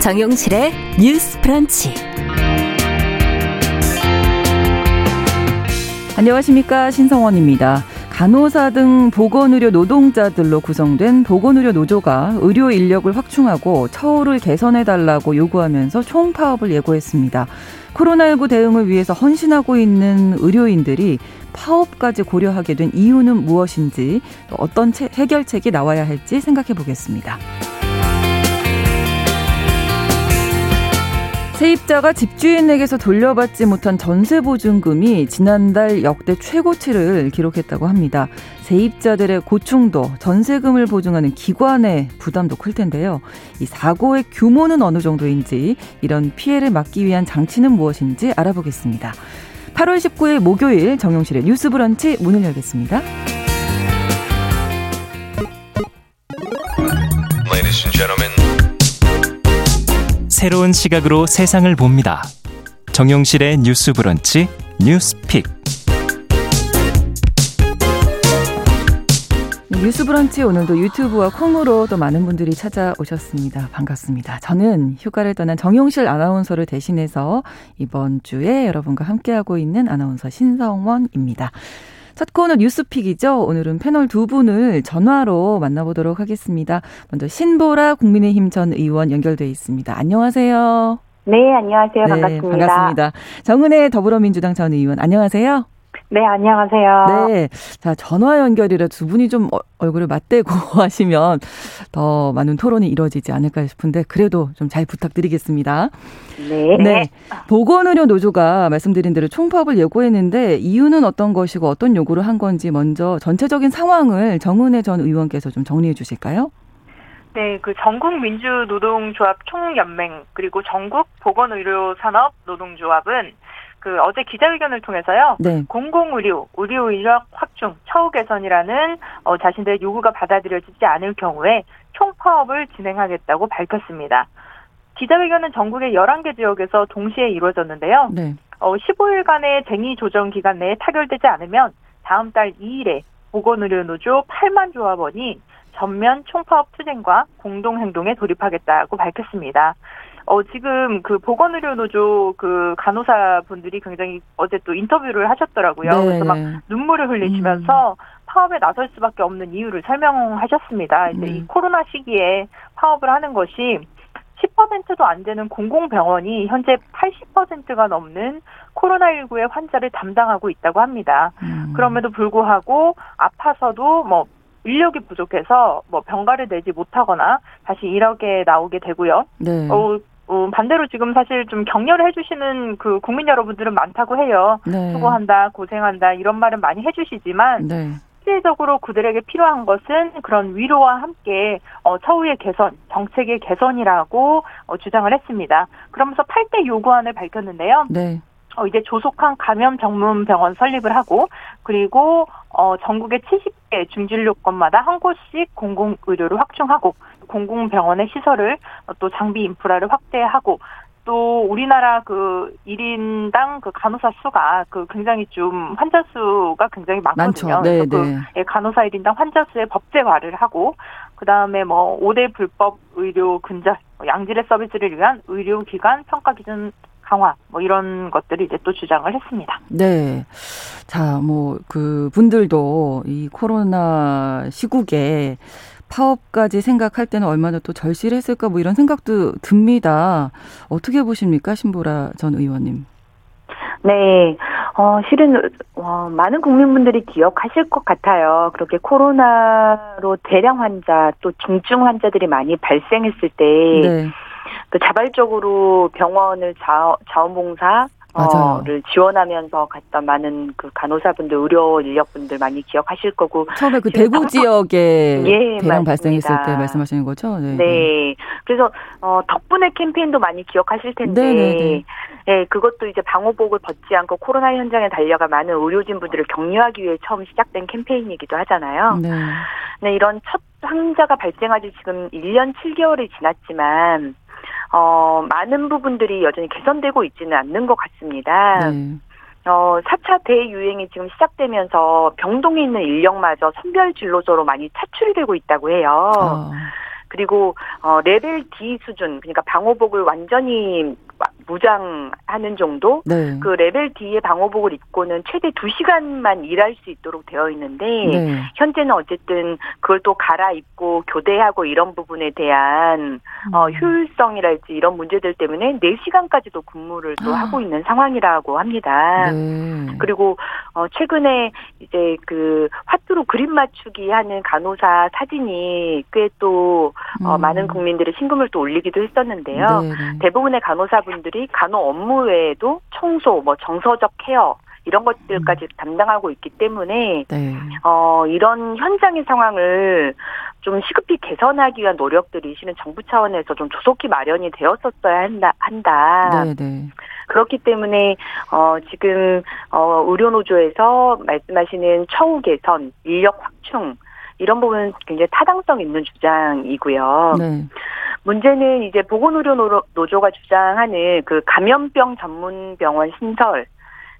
정용실의 뉴스 프런치. 안녕하십니까 신성원입니다. 간호사 등 보건의료 노동자들로 구성된 보건의료 노조가 의료 인력을 확충하고 처우를 개선해달라고 요구하면서 총파업을 예고했습니다. 코로나19 대응을 위해서 헌신하고 있는 의료인들이 파업까지 고려하게 된 이유는 무엇인지 어떤 해결책이 나와야 할지 생각해 보겠습니다. 세입자가 집주인에게서 돌려받지 못한 전세 보증금이 지난달 역대 최고치를 기록했다고 합니다. 세입자들의 고충도 전세금을 보증하는 기관의 부담도 클 텐데요. 이 사고의 규모는 어느 정도인지 이런 피해를 막기 위한 장치는 무엇인지 알아보겠습니다. 8월 19일 목요일 정용실의 뉴스 브런치 문을 열겠습니다. 새로운 시각으로 세상을 봅니다. 정용실의 뉴스 브런치 뉴스픽. 뉴스 브런치 오늘도 유튜브와 콩으로 또 많은 분들이 찾아오셨습니다. 반갑습니다. 저는 휴가를 떠난 정용실 아나운서를 대신해서 이번 주에 여러분과 함께하고 있는 아나운서 신성원입니다. 첫 코너 뉴스픽이죠. 오늘은 패널 두 분을 전화로 만나보도록 하겠습니다. 먼저 신보라 국민의힘 전 의원 연결돼 있습니다. 안녕하세요. 네, 안녕하세요. 네, 반갑습니다. 반갑습니다. 정은혜 더불어민주당 전 의원 안녕하세요. 네, 안녕하세요. 네. 자, 전화 연결이라 두 분이 좀 어, 얼굴을 맞대고 하시면 더 많은 토론이 이루어지지 않을까 싶은데 그래도 좀 잘 부탁드리겠습니다. 네. 네. 보건의료 노조가 말씀드린 대로 총파업을 예고했는데 이유는 어떤 것이고 어떤 요구를 한 건지 먼저 전체적인 상황을 정은혜 전 의원께서 좀 정리해 주실까요? 네, 그 전국 민주노동조합 총연맹 그리고 전국 보건의료산업 노동조합은 그 어제 기자회견을 통해서요. 네. 공공 의료, 의료 인력 확충, 처우 개선이라는 어, 자신들의 요구가 받아들여지지 않을 경우에 총파업을 진행하겠다고 밝혔습니다. 기자회견은 전국의 11개 지역에서 동시에 이루어졌는데요. 네. 어, 15일간의 쟁의 조정 기간 내에 타결되지 않으면 다음 달 2일에 보건의료노조 8만 조합원이 전면 총파업 투쟁과 공동행동에 돌입하겠다고 밝혔습니다. 어, 지금 그 보건의료노조 그 간호사 분들이 굉장히 어제 또 인터뷰를 하셨더라고요. 네. 그래서 막 눈물을 흘리시면서 음. 파업에 나설 수밖에 없는 이유를 설명하셨습니다. 이제 음. 이 코로나 시기에 파업을 하는 것이 10%도 안 되는 공공병원이 현재 80%가 넘는 코로나19의 환자를 담당하고 있다고 합니다. 음. 그럼에도 불구하고 아파서도 뭐 인력이 부족해서 뭐 병가를 내지 못하거나 다시 일하게 나오게 되고요. 네. 어, 어, 반대로 지금 사실 좀 격려를 해주시는 그 국민 여러분들은 많다고 해요. 네. 수고한다, 고생한다 이런 말은 많이 해주시지만 네. 실질적으로 그들에게 필요한 것은 그런 위로와 함께 어, 처우의 개선, 정책의 개선이라고 어, 주장을 했습니다. 그러면서 8대 요구안을 밝혔는데요. 네. 어, 이제 조속한 감염 전문 병원 설립을 하고 그리고 어, 전국의 70개 중진료권마다 한 곳씩 공공 의료를 확충하고 공공병원의 시설을 또 장비 인프라를 확대하고 또 우리나라 그 1인당 그 간호사 수가 그 굉장히 좀 환자 수가 굉장히 많거든요. 네, 그래서 그 네. 그 간호사 1인당 환자 수의 법제화를 하고 그다음에 뭐 5대 불법 의료 근절 양질의 서비스를 위한 의료기관 평가 기준 강화 뭐 이런 것들을 이제 또 주장을 했습니다. 네. 자, 뭐 그 분들도 이 코로나 시국에 파업까지 생각할 때는 얼마나 또 절실했을까 뭐 이런 생각도 듭니다. 어떻게 보십니까, 신보라 전 의원님? 네, 어, 실은, 어, 많은 국민분들이 기억하실 것 같아요. 그렇게 코로나로 대량 환자, 또 중증 환자들이 많이 발생했을 때, 네. 또 자발적으로 병원을 자, 자원봉사, 를 지원하면서 갔던 많은 그 간호사분들, 의료 인력분들 많이 기억하실 거고 처음에 그 대구 지역에 예, 대량 발생했을 때 말씀하시는 거죠? 네. 네. 그래서 어, 덕분에 캠페인도 많이 기억하실 텐데, 네네네. 네, 네. 예, 그것도 이제 방호복을 벗지 않고 코로나 현장에 달려가 많은 의료진 분들을 격려하기 위해 처음 시작된 캠페인이기도 하잖아요. 네. 네, 이런 첫 환자가 발생한 지 지금 1년 7개월이 지났지만 어, 많은 부분들이 여전히 개선되고 있지는 않는 것 같습니다. 네. 어, 4차 대유행이 지금 시작되면서 병동에 있는 인력마저 선별 진료소로 많이 차출되고 있다고 해요. 어. 그리고 어 레벨 D 수준 그러니까 방호복을 완전히 무장하는 정도 네. 그 레벨 D의 방호복을 입고는 최대 2시간만 일할 수 있도록 되어 있는데 네. 현재는 어쨌든 그걸 또 갈아입고 교대하고 이런 부분에 대한 어, 음. 어, 효율성이랄지 이런 문제들 때문에 4시간까지도 근무를 또 아. 하고 있는 상황이라고 합니다. 네. 그리고 어, 최근에 이제 그 화투로 그림 맞추기 하는 간호사 사진이 꽤또 어, 음. 많은 국민들의 신금을 또 올리기도 했었는데요. 네, 네. 대부분의 간호사분들 이 간호 업무 외에도 청소, 뭐 정서적 케어 이런 것들까지 음. 담당하고 있기 때문에 네. 어 이런 현장의 상황을 좀 시급히 개선하기 위한 노력들이 실은 정부 차원에서 좀 조속히 마련이 되었었어야 한다. 한다. 네, 네. 그렇기 때문에 어 지금 어 의료 노조에서 말씀하시는 처우 개선, 인력 확충 이런 부분은 굉장히 타당성 있는 주장이고요. 네. 문제는 이제 보건의료 노조가 주장하는 그 감염병 전문 병원 신설,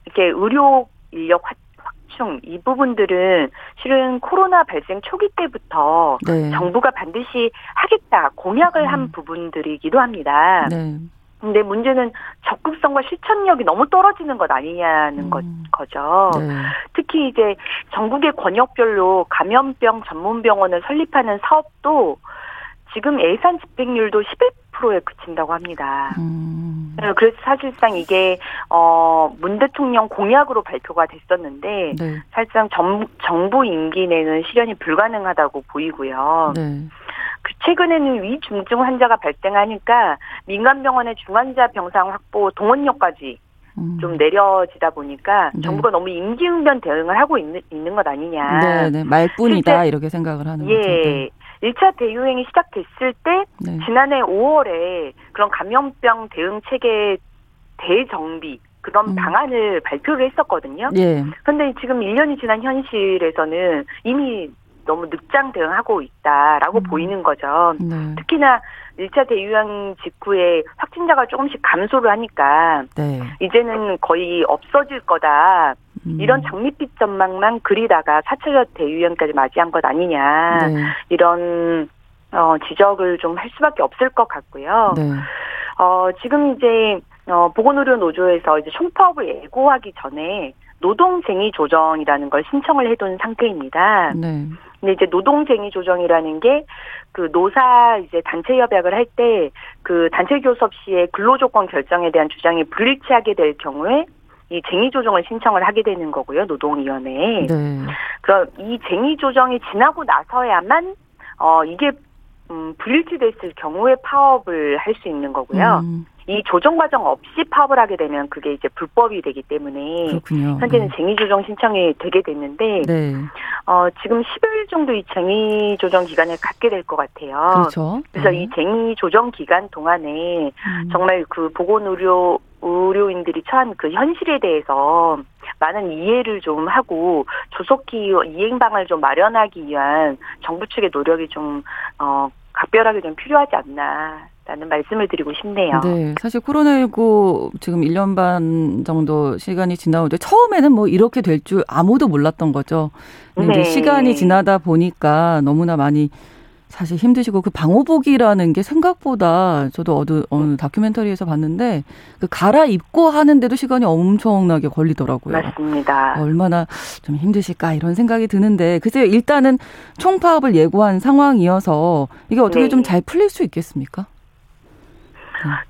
이렇게 의료 인력 확충 이 부분들은 실은 코로나 발생 초기 때부터 네. 정부가 반드시 하겠다 공약을 음. 한 부분들이기도 합니다. 네. 근데 문제는 적극성과 실천력이 너무 떨어지는 것 아니냐는 음. 것, 거죠. 네. 특히 이제 전국의 권역별로 감염병 전문 병원을 설립하는 사업도 지금 예산 집행률도 11%에 그친다고 합니다. 음. 네, 그래서 사실상 이게 어 문 대통령 공약으로 발표가 됐었는데 네. 사실상 정, 정부 임기 내는 실현이 불가능하다고 보이고요. 네. 그 최근에는 위중증 환자가 발생하니까 민간 병원의 중환자 병상 확보 동원력까지 음. 좀 내려지다 보니까 네. 정부가 너무 임기응변 대응을 하고 있는, 있는 것 아니냐. 네, 네. 말뿐이다 이렇게 생각을 하는 예, 거죠. 네. 1차 대유행이 시작됐을 때 네. 지난해 5월에 그런 감염병 대응 체계 대정비 그런 음. 방안을 발표를 했었거든요. 예. 근데 지금 1년이 지난 현실에서는 이미 너무 늑장 대응하고 있다라고 음. 보이는 거죠. 네. 특히나 1차 대유행 직후에 확진자가 조금씩 감소를 하니까 네. 이제는 거의 없어질 거다. 음. 이런 장밋빛 전망만 그리다가 4차 대유행까지 맞이한 것 아니냐. 네. 이런 어, 지적을 좀 할 수밖에 없을 것 같고요. 네. 어, 지금 이제 어, 보건의료 노조에서 이제 총파업을 예고하기 전에 노동쟁의 조정이라는 걸 신청을 해둔 상태입니다. 네. 근데 이제 노동쟁의 조정이라는 게 그 노사 이제 단체 협약을 할 때 그 단체 교섭 시에 근로조건 결정에 대한 주장이 불일치하게 될 경우에 이 쟁의 조정을 신청을 하게 되는 거고요 노동위원회에. 네. 그럼 이 쟁의 조정이 지나고 나서야만 어 이게 음 불일치됐을 경우에 파업을 할 수 있는 거고요. 음. 이 조정 과정 없이 파업을 하게 되면 그게 이제 불법이 되기 때문에 그렇군요. 현재는 네. 쟁의 조정 신청이 되게 됐는데 네. 어, 지금 10일 정도 이 쟁의 조정 기간을 갖게 될 것 같아요. 그렇죠. 그래서 네. 이 쟁의 조정 기간 동안에 음. 정말 그 보건 의료 의료인들이 처한 그 현실에 대해서 많은 이해를 좀 하고 조속히 이행방을 좀 마련하기 위한 정부 측의 노력이 좀 어, 각별하게 좀 필요하지 않나 라는 말씀을 드리고 싶네요. 네. 사실 코로나19 지금 1년 반 정도 시간이 지나오는데 처음에는 뭐 이렇게 될 줄 아무도 몰랐던 거죠. 근데 네. 이제 시간이 지나다 보니까 너무나 많이 사실 힘드시고 그 방호복이라는 게 생각보다 저도 어느, 어느 다큐멘터리에서 봤는데 그 갈아입고 하는데도 시간이 엄청나게 걸리더라고요. 맞습니다. 얼마나 좀 힘드실까 이런 생각이 드는데 글쎄요 일단은 총파업을 예고한 상황이어서 이게 어떻게 네. 좀잘 풀릴 수 있겠습니까?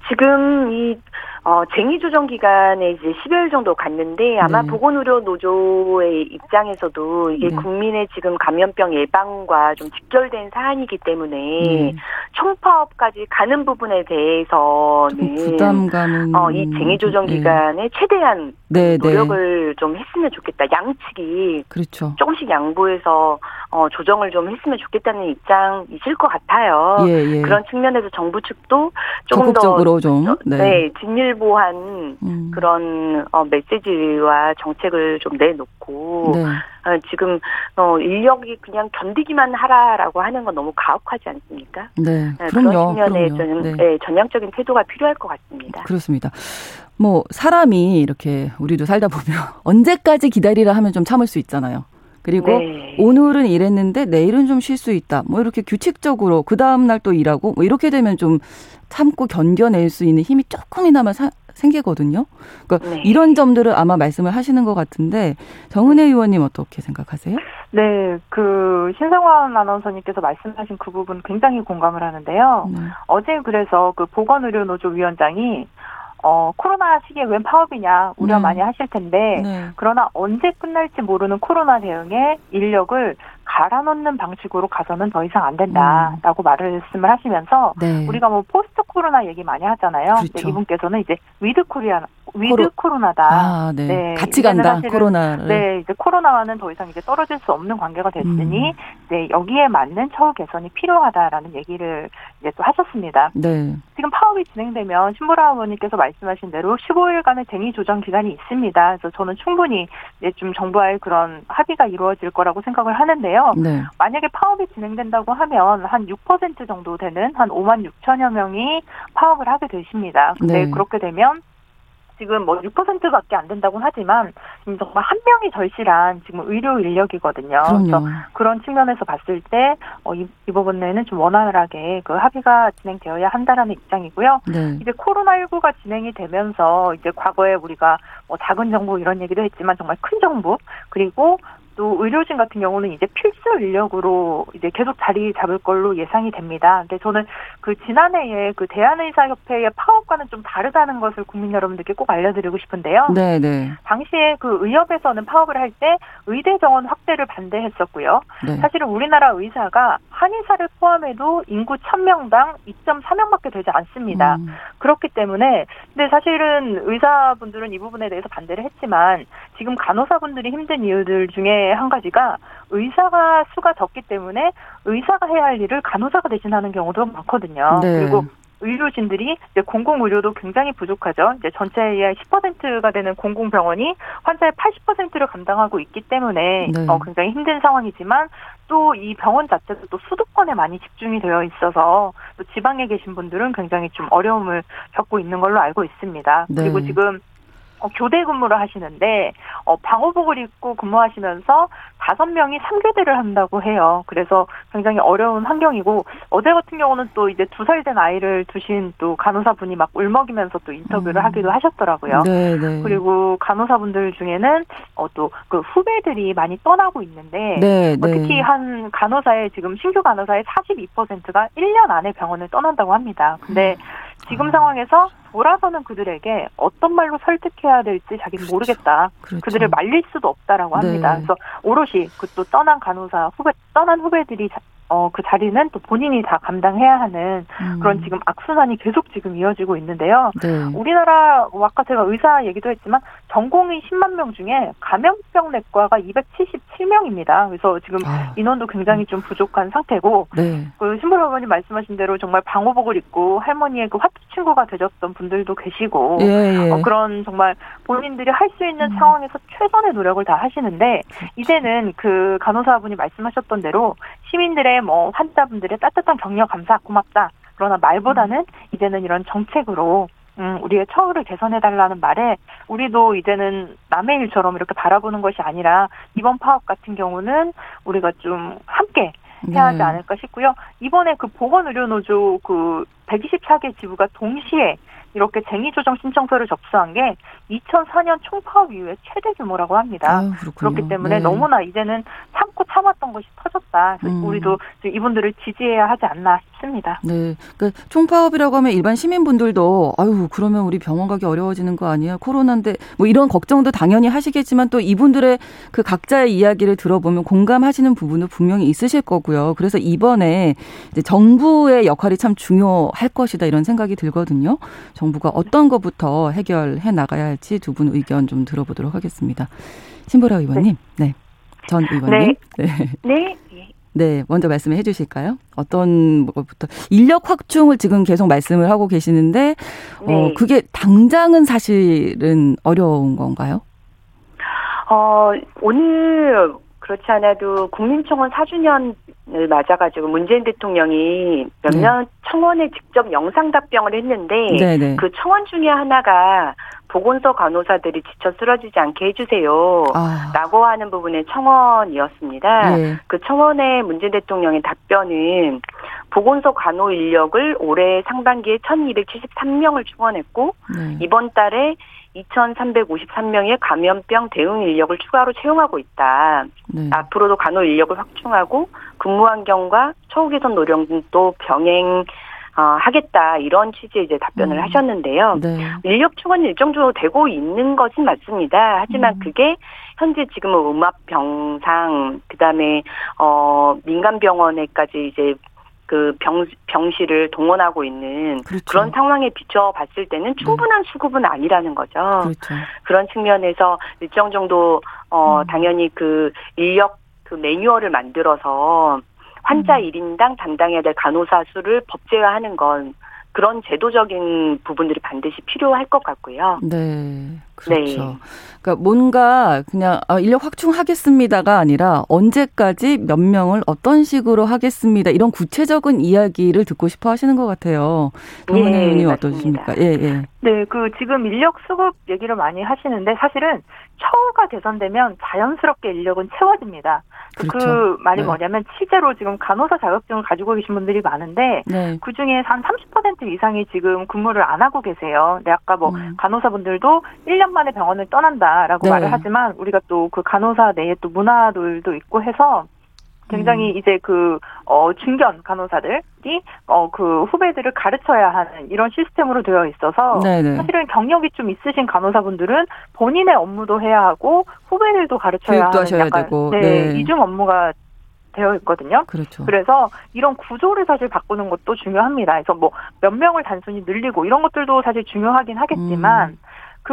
지금 이 어, 쟁의 조정 기간에 이제 10여일 정도 갔는데 아마 네. 보건의료 노조의 입장에서도 이게 네. 국민의 지금 감염병 예방과 좀 직결된 사안이기 때문에 네. 총파업까지 가는 부분에 대해서는 부담감은 어, 이 쟁의 조정 네. 기간에 최대한 네, 네. 노력을 좀 했으면 좋겠다. 양측이 그렇죠. 조금씩 양보해서 어, 조정을 좀 했으면 좋겠다는 입장이실 것 같아요. 예, 예. 그런 측면에서 정부 측도 조금 적극적으로 좀 네. 네 진일보한 음. 그런 어, 메시지와 정책을 좀 내놓고 네. 어, 지금 어, 인력이 그냥 견디기만 하라라고 하는 건 너무 가혹하지 않습니까? 네, 네 그럼요, 그런 측면에 저는 네. 네, 전향적인 태도가 필요할 것 같습니다. 그렇습니다. 뭐 사람이 이렇게 우리도 살다 보면 언제까지 기다리라 하면 좀 참을 수 있잖아요. 그리고 네. 오늘은 일했는데 내일은 좀 쉴 수 있다. 뭐 이렇게 규칙적으로 그 다음 날 또 일하고 뭐 이렇게 되면 좀 참고 견뎌낼 수 있는 힘이 조금이나마 사, 생기거든요. 그러니까 네. 이런 점들을 아마 말씀을 하시는 것 같은데 정은혜 의원님 어떻게 생각하세요? 네, 그 신성원 아나운서님께서 말씀하신 그 부분 굉장히 공감을 하는데요. 네. 어제 그래서 그 보건의료노조 위원장이 어, 코로나 시기에 웬 파업이냐 우려 네. 많이 하실 텐데 네. 그러나 언제 끝날지 모르는 코로나 대응에 인력을 갈아넣는 방식으로 가서는 더 이상 안 된다라고 음. 말씀을 하시면서 네. 우리가 뭐 post 코로나 얘기 많이 하잖아요. 그렇죠. 이분께서는 이제 with 코로나 with 코로... 나다 아, 네. 네. 같이 간다. 코로나. 네, 이제 코로나와는 더 이상 이제 떨어질 수 없는 관계가 됐으니 음. 네, 여기에 맞는 처우 개선이 필요하다라는 얘기를 이제 또 하셨습니다. 네. 지금 파업이 진행되면 신보라 의원님께서 말씀하신 대로 15일간의 대기 조정 기간이 있습니다. 그래서 저는 충분히 이제 좀 정부와의 그런 합의가 이루어질 거라고 생각을 하는데요. 네. 만약에 파업이 진행된다고 하면 한 6% 정도 되는 한 5만 6천여 명이 파업을 하게 되십니다. 근데 네. 그렇게 되면 지금 뭐 6%밖에 안 된다고는 하지만 정말 한 명이 절실한 지금 의료 인력이거든요. 그럼요. 그래서 그런 측면에서 봤을 때 어, 이, 이 부분에는 좀 원활하게 그 합의가 진행되어야 한다라는 입장이고요. 네. 이제 코로나19가 진행이 되면서 이제 과거에 우리가 뭐 작은 정부 이런 얘기도 했지만 정말 큰 정부 그리고 또 의료진 같은 경우는 이제 필수 인력으로 이제 계속 자리 잡을 걸로 예상이 됩니다. 근데 저는 그 지난해에 그 대한의사협회의 파업과는 좀 다르다는 것을 국민 여러분들께 꼭 알려드리고 싶은데요. 네, 네. 당시에 그 의협에서는 파업을 할 때 의대 정원 확대를 반대했었고요. 네. 사실은 우리나라 의사가 한의사를 포함해도 인구 1000명당 2.4명밖에 되지 않습니다. 음. 그렇기 때문에 근데 사실은 의사분들은 이 부분에 대해서 반대를 했지만 지금 간호사분들이 힘든 이유들 중에 한 가지가 의사가 수가 적기 때문에 의사가 해야 할 일을 간호사가 대신하는 경우도 많거든요. 네. 그리고 의료진들이 이제 공공 의료도 굉장히 부족하죠. 이제 전체의 10%가 되는 공공 병원이 환자의 80%를 감당하고 있기 때문에 네. 어, 굉장히 힘든 상황이지만 또 이 병원 자체도 또 수도권에 많이 집중이 되어 있어서 또 지방에 계신 분들은 굉장히 좀 어려움을 겪고 있는 걸로 알고 있습니다. 네. 그리고 지금 어, 교대 근무를 하시는데 어, 방호복을 입고 근무하시면서 다섯 명이 3교대를 한다고 해요. 그래서 굉장히 어려운 환경이고 어제 같은 경우는 또 이제 두 살 된 아이를 두신 또 간호사분이 막 울먹이면서 또 인터뷰를 음. 하기도 하셨더라고요. 네네. 네. 그리고 간호사분들 중에는 어, 또 그 후배들이 많이 떠나고 있는데 네, 어, 특히 네. 한 간호사의 지금 신규 간호사의 42%가 1년 안에 병원을 떠난다고 합니다. 근데 음. 지금 아. 상황에서 돌아서는 그들에게 어떤 말로 설득해야 될지 자기는 그렇죠. 모르겠다. 그렇죠. 그들을 말릴 수도 없다라고 합니다. 네. 그래서 오롯이 그 또 떠난 간호사 후배 떠난 후배들이 어, 그 자리는 또 본인이 다 감당해야 하는 음. 그런 지금 악순환이 계속 지금 이어지고 있는데요. 네. 우리나라, 아까 제가 의사 얘기도 했지만 전공의 10만 명 중에 감염병 내과가 277명입니다. 그래서 지금 아. 인원도 굉장히 좀 부족한 상태고, 네. 그 신부라 어머니 말씀하신 대로 정말 방호복을 입고 할머니의 그 화투 친구가 되셨던 분들도 계시고, 예, 예. 어, 그런 정말 본인들이 할 수 있는 음. 상황에서 최선의 노력을 다 하시는데, 그렇죠. 이제는 그 간호사분이 말씀하셨던 대로 시민들의 뭐 환자분들의 따뜻한 격려 감사 고맙다. 그러나 말보다는 음. 이제는 이런 정책으로 음, 우리의 처우를 개선해달라는 말에 우리도 이제는 남의 일처럼 이렇게 바라보는 것이 아니라 이번 파업 같은 경우는 우리가 좀 함께 해야 하지 네. 않을까 싶고요. 이번에 그 보건의료노조 그 124개 지부가 동시에 이렇게 쟁의 조정 신청서를 접수한 게 2004년 총파업 이후에 최대 규모라고 합니다. 아, 그렇기 때문에 네. 너무나 이제는 참고 참았던 것이 터졌다. 음. 우리도 이분들을 지지해야 하지 않나 싶습니다. 네. 그러니까 총파업이라고 하면 일반 시민분들도 아유 그러면 우리 병원 가기 어려워지는 거 아니야? 코로나인데 뭐 이런 걱정도 당연히 하시겠지만 또 이분들의 그 각자의 이야기를 들어보면 공감하시는 부분도 분명히 있으실 거고요. 그래서 이번에 이제 정부의 역할이 참 중요할 것이다 이런 생각이 들거든요. 정부가 어떤 것부터 해결해 나가야 할지 두 분 의견 좀 들어보도록 하겠습니다. 신보라 의원님, 네. 네. 전 의원님. 네. 네. 네. 네, 먼저 말씀해 주실까요? 어떤 것부터 인력 확충을 지금 계속 말씀을 하고 계시는데 어, 네. 어 그게 당장은 사실은 어려운 건가요? 어, 오늘 그렇지 않아도 국민청원 4주년을 맞아가지고 문재인 대통령이 몇몇 네. 청원에 직접 영상 답변을 했는데 네네. 그 청원 중에 하나가 보건소 간호사들이 지쳐 쓰러지지 않게 해주세요. 아. 라고 하는 부분의 청원이었습니다. 예. 그 청원의 문재인 대통령의 답변은 보건소 간호 인력을 올해 상반기에 1273명을 충원했고 네. 이번 달에 2,353명의 감염병 대응 인력을 추가로 채용하고 있다. 네. 앞으로도 간호 인력을 확충하고 근무 환경과 처우 개선 노력도 병행 어, 하겠다 이런 취지의 이제 답변을 음. 하셨는데요. 네. 인력 충원이 일정적으로 되고 있는 것은 맞습니다. 하지만 음. 그게 현재 지금은 음압 병상 그다음에 어 민간 병원에까지 이제 그 병, 병실을 동원하고 있는 그렇죠. 그런 상황에 비춰 봤을 때는 충분한 네. 수급은 아니라는 거죠. 그렇죠. 그런 측면에서 일정 정도 어 음. 당연히 그 인력 그 매뉴얼을 만들어서 환자 음. 1인당 담당해야 될 간호사 수를 법제화하는 건 그런 제도적인 부분들이 반드시 필요할 것 같고요. 네. 그렇죠. 네. 그러니까 뭔가 그냥 아, 인력 확충하겠습니다가 아니라 언제까지 몇 명을 어떤 식으로 하겠습니다. 이런 구체적인 이야기를 듣고 싶어 하시는 것 같아요. 네, 의원님 어떠십니까? 예, 예. 네, 그 지금 인력 수급 얘기를 많이 하시는데 사실은 처우가 개선되면 자연스럽게 인력은 채워집니다. 그 그렇죠. 그 말이 네. 뭐냐면 실제로 지금 간호사 자격증을 가지고 계신 분들이 많은데 네. 그 중에 한 30% 이상이 지금 근무를 안 하고 계세요. 근데 아까 뭐 음. 간호사분들도 1년 만에 병원을 떠난다라고 네. 말을 하지만 우리가 또 그 간호사 내에 또 문화들도 있고 해서 굉장히 음. 이제 그, 어, 중견 간호사들이, 어, 그 후배들을 가르쳐야 하는 이런 시스템으로 되어 있어서 네네. 사실은 경력이 좀 있으신 간호사분들은 본인의 업무도 해야 하고 후배들도 가르쳐야 하는 약간, 되고. 네, 네. 이중 업무가 되어 있거든요. 그렇죠. 그래서 이런 구조를 사실 바꾸는 것도 중요합니다. 그래서 뭐 몇 명을 단순히 늘리고 이런 것들도 사실 중요하긴 하겠지만 음.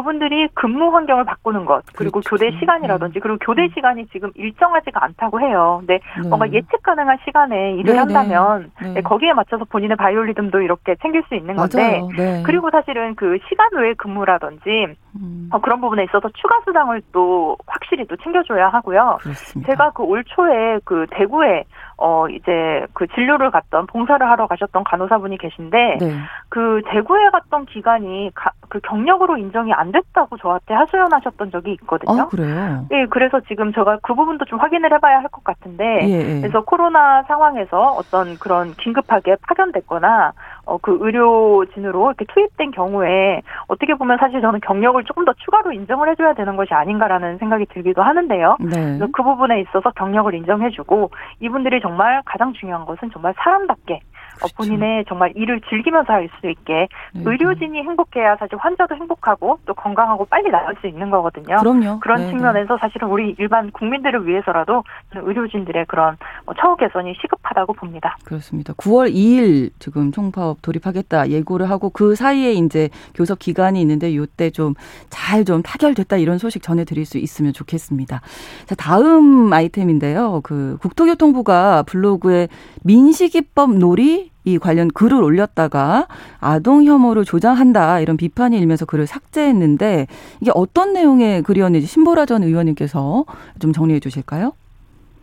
그분들이 근무 환경을 바꾸는 것 그리고 그렇죠. 교대 시간이라든지 그리고 교대 음. 시간이 지금 일정하지가 않다고 해요. 근데 네. 뭔가 예측 가능한 시간에 일을 네, 네. 한다면. 네. 거기에 맞춰서 본인의 바이올리듬도 이렇게 챙길 수 있는 건데 네. 그리고 사실은 그 시간 외 근무라든지 음. 어, 그런 부분에 있어서 추가 수당을 또 확실히 또 챙겨줘야 하고요. 그렇습니다. 제가 그 올 초에 그 대구에 어 이제 그 진료를 갔던 봉사를 하러 가셨던 간호사분이 계신데 네. 그 대구에 갔던 기간이 가, 그 경력으로 인정이 안 됐다고 저한테 하소연하셨던 적이 있거든요. 아, 그래요? 예, 그래서 지금 제가 그 부분도 좀 확인을 해봐야 할 것 같은데, 예, 예. 그래서 코로나 상황에서 어떤 그런 긴급하게 파견됐거나 어, 그 의료진으로 이렇게 투입된 경우에 어떻게 보면 사실 저는 경력을 조금 더 추가로 인정을 해줘야 되는 것이 아닌가라는 생각이 들기도 하는데요. 네. 그 부분에 있어서 경력을 인정해주고 이분들이 정말 가장 중요한 것은 정말 사람답게 어, 그렇죠. 본인의 정말 일을 즐기면서 할 수 있게 네. 의료진이 행복해야 사실 환자도 행복하고 또 건강하고 빨리 나을 수 있는 거거든요. 그럼요. 그런 네. 측면에서 사실은 우리 일반 국민들을 위해서라도 의료진들의 그런 뭐 처우 개선이 시급하다고 봅니다. 그렇습니다. 9월 2일 지금 총파업 돌입하겠다 예고를 하고 그 사이에 이제 교섭 기간이 있는데 이때 좀 잘좀 좀 타결됐다 이런 소식 전해드릴 수 있으면 좋겠습니다. 자 다음 아이템인데요. 그 국토교통부가 블로그에 민식이법 놀이 이 관련 글을 올렸다가 아동 혐오를 조장한다 이런 비판이 일면서 글을 삭제했는데 이게 어떤 내용의 글이었는지 신보라 전 의원님께서 좀 정리해 주실까요?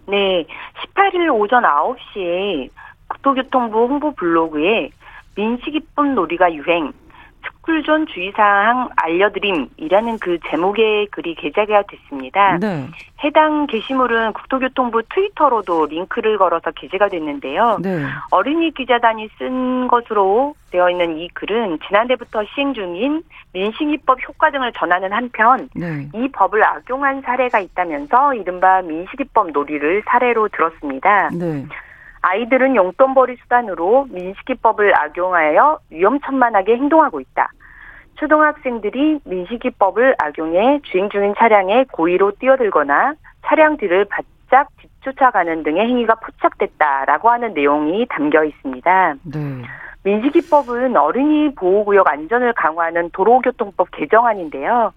네, 18일 오전 9시에 국토교통부 홍보 블로그에 민식이법 놀이가 유행, 스쿨존 주의사항 알려드림이라는 그 제목의 글이 게재가 됐습니다. 네. 해당 게시물은 국토교통부 트위터로도 링크를 걸어서 게재가 됐는데요. 네. 어린이 기자단이 쓴 것으로 되어 있는 이 글은 지난해부터 시행 중인 민식이법 효과 등을 전하는 한편 네. 이 법을 악용한 사례가 있다면서 이른바 민식이법 놀이를 사례로 들었습니다. 네. 아이들은 용돈벌이 수단으로 민식이법을 악용하여 위험천만하게 행동하고 있다. 초등학생들이 민식이법을 악용해 주행 중인 차량에 고의로 뛰어들거나 차량 뒤를 바짝 뒤쫓아가는 등의 행위가 포착됐다라고 하는 내용이 담겨 있습니다. 네. 민식이법은 어린이 보호구역 안전을 강화하는 도로교통법 개정안인데요.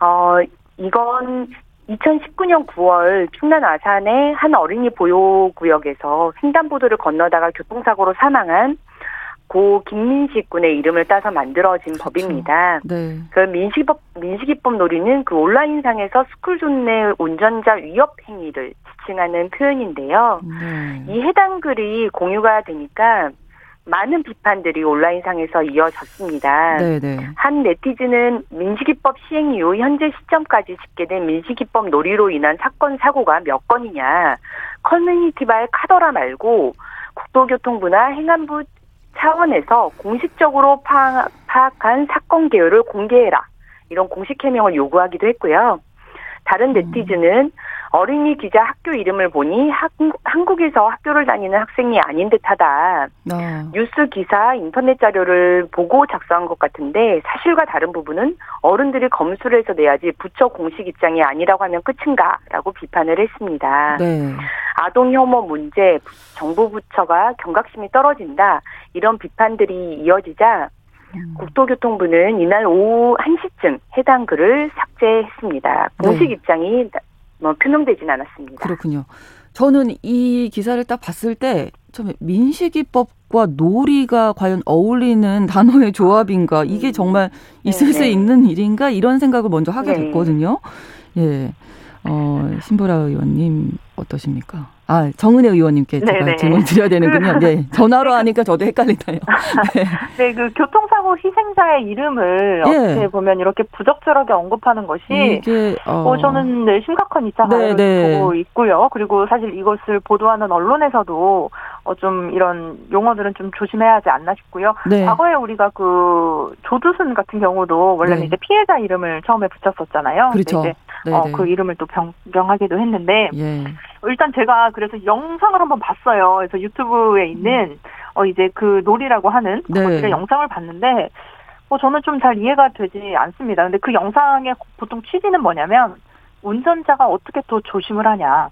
어, 이건 2019년 9월 충남 아산의 한 어린이 보호구역에서 횡단보도를 건너다가 교통사고로 사망한 고 김민식 군의 이름을 따서 만들어진 그렇죠. 법입니다. 네. 그 민식법 민식이법 놀이는 그 온라인상에서 스쿨존 내 운전자 위협 행위를 지칭하는 표현인데요. 네. 이 해당 글이 공유가 되니까 많은 비판들이 온라인상에서 이어졌습니다. 네네. 네. 한 네티즌은 민식이법 시행 이후 현재 시점까지 집계된 민식이법 놀이로 인한 사건 사고가 몇 건이냐. 커뮤니티발 카더라 말고 국토교통부나 행안부 차원에서 공식적으로 파악, 한 사건 개요를 공개해라. 이런 공식 해명을 요구하기도 했고요. 다른 음. 네티즌은 어린이 기자 학교 이름을 보니 학, 한국에서 학교를 다니는 학생이 아닌 듯하다. 네. 뉴스 기사, 인터넷 자료를 보고 작성한 것 같은데 사실과 다른 부분은 어른들이 검수를 해서 내야지 부처 공식 입장이 아니라고 하면 끝인가라고 비판을 했습니다. 네. 아동 혐오 문제, 정부 부처가 경각심이 떨어진다 이런 비판들이 이어지자 음. 국토교통부는 이날 오후 1시쯤 해당 글을 삭제했습니다. 공식 네. 입장이 뭐 표명되진 않았습니다. 그렇군요. 저는 이 기사를 딱 봤을 때 처음에 민식이법과 놀이가 과연 어울리는 단어의 조합인가 이게 음. 정말 있을 네, 수 네. 있는 일인가 이런 생각을 먼저 하게 네. 됐거든요. 예. 어, 신보라 의원님 어떠십니까? 아, 정은혜 의원님께 제가 네네. 질문 드려야 되는군요. 그 네. 전화로 하니까 저도 헷갈리나요. 네. 네, 그 교통사고 희생자의 이름을 예. 어떻게 보면 이렇게 부적절하게 언급하는 것이 이게, 어... 어 저는 네, 심각한 이차사를 네, 보고 있고요. 그리고 사실 이것을 보도하는 언론에서도 어, 좀 이런 용어들은 좀 조심해야 하지 않나 싶고요. 네. 과거에 우리가 그 조두순 같은 경우도 원래는 네. 이제 피해자 이름을 처음에 붙였었잖아요. 그렇죠. 이제 어, 그 이름을 또 변경하기도 했는데 예. 일단 제가 그래서 영상을 한번 봤어요. 그래서 유튜브에 있는 어 이제 그 놀이라고 하는 네. 것들의 영상을 봤는데 어 저는 좀 잘 이해가 되지 않습니다. 근데 그 영상의 보통 취지는 뭐냐면 운전자가 어떻게 더 조심을 하냐.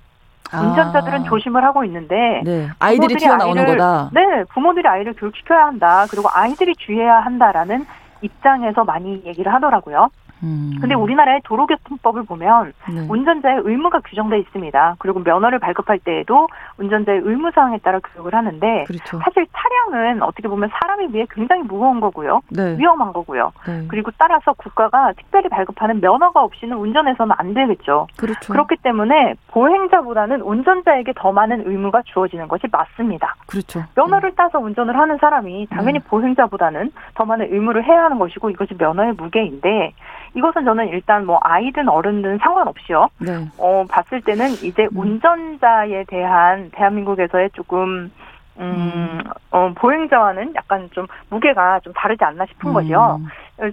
아. 운전자들은 아. 조심을 하고 있는데 네. 아이들이 튀어나오는 아이를, 거다. 네, 부모들이 아이를 교육시켜야 한다. 그리고 아이들이 주의해야 한다라는 입장에서 많이 얘기를 하더라고요. 음. 근데 우리나라의 도로교통법을 보면 네. 운전자의 의무가 규정돼 있습니다. 그리고 면허를 발급할 때에도 운전자의 의무 사항에 따라 교육을 하는데 그렇죠. 사실 차량은 어떻게 보면 사람에 비해 굉장히 무거운 거고요. 네. 위험한 거고요. 네. 그리고 따라서 국가가 특별히 발급하는 면허가 없이는 운전해서는 안 되겠죠. 그렇죠. 그렇기 때문에 보행자보다는 운전자에게 더 많은 의무가 주어지는 것이 맞습니다. 그렇죠. 면허를 네. 따서 운전을 하는 사람이 당연히 네. 보행자보다는 더 많은 의무를 해야 하는 것이고 이것이 면허의 무게인데 이것은 저는 일단 뭐 아이든 어른이든 상관없이요. 네. 어, 봤을 때는 이제 음. 운전자에 대한 대한민국에서의 조금 음, 음, 어, 보행자와는 약간 좀 무게가 좀 다르지 않나 싶은 음. 거죠.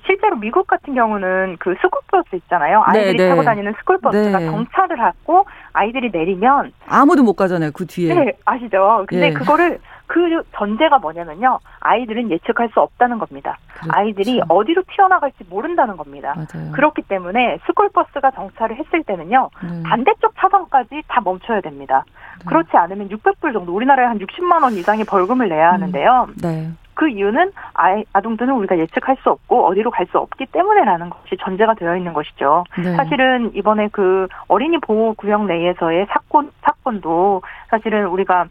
실제로 미국 같은 경우는 그 스쿨버스 있잖아요. 아이들이 네, 네. 타고 다니는 스쿨버스가 네. 정차를 하고 아이들이 내리면 아무도 못 가잖아요. 그 뒤에. 네, 아시죠? 근데 예. 그거를 그 전제가 뭐냐면요. 아이들은 예측할 수 없다는 겁니다. 그렇죠. 아이들이 어디로 튀어나갈지 모른다는 겁니다. 맞아요. 그렇기 때문에 스쿨버스가 정차를 했을 때는요. 네. 반대쪽 차선까지 다 멈춰야 됩니다. 네. 그렇지 않으면 600불 정도 우리나라에 한 60만 원 이상의 벌금을 내야 음. 하는데요. 네. 그 이유는 아이, 아동들은 우리가 예측할 수 없고 어디로 갈 수 없기 때문에라는 것이 전제가 되어 있는 것이죠. 네. 사실은 이번에 그 어린이 보호 구역 내에서의 사건 사건도 사실은 우리가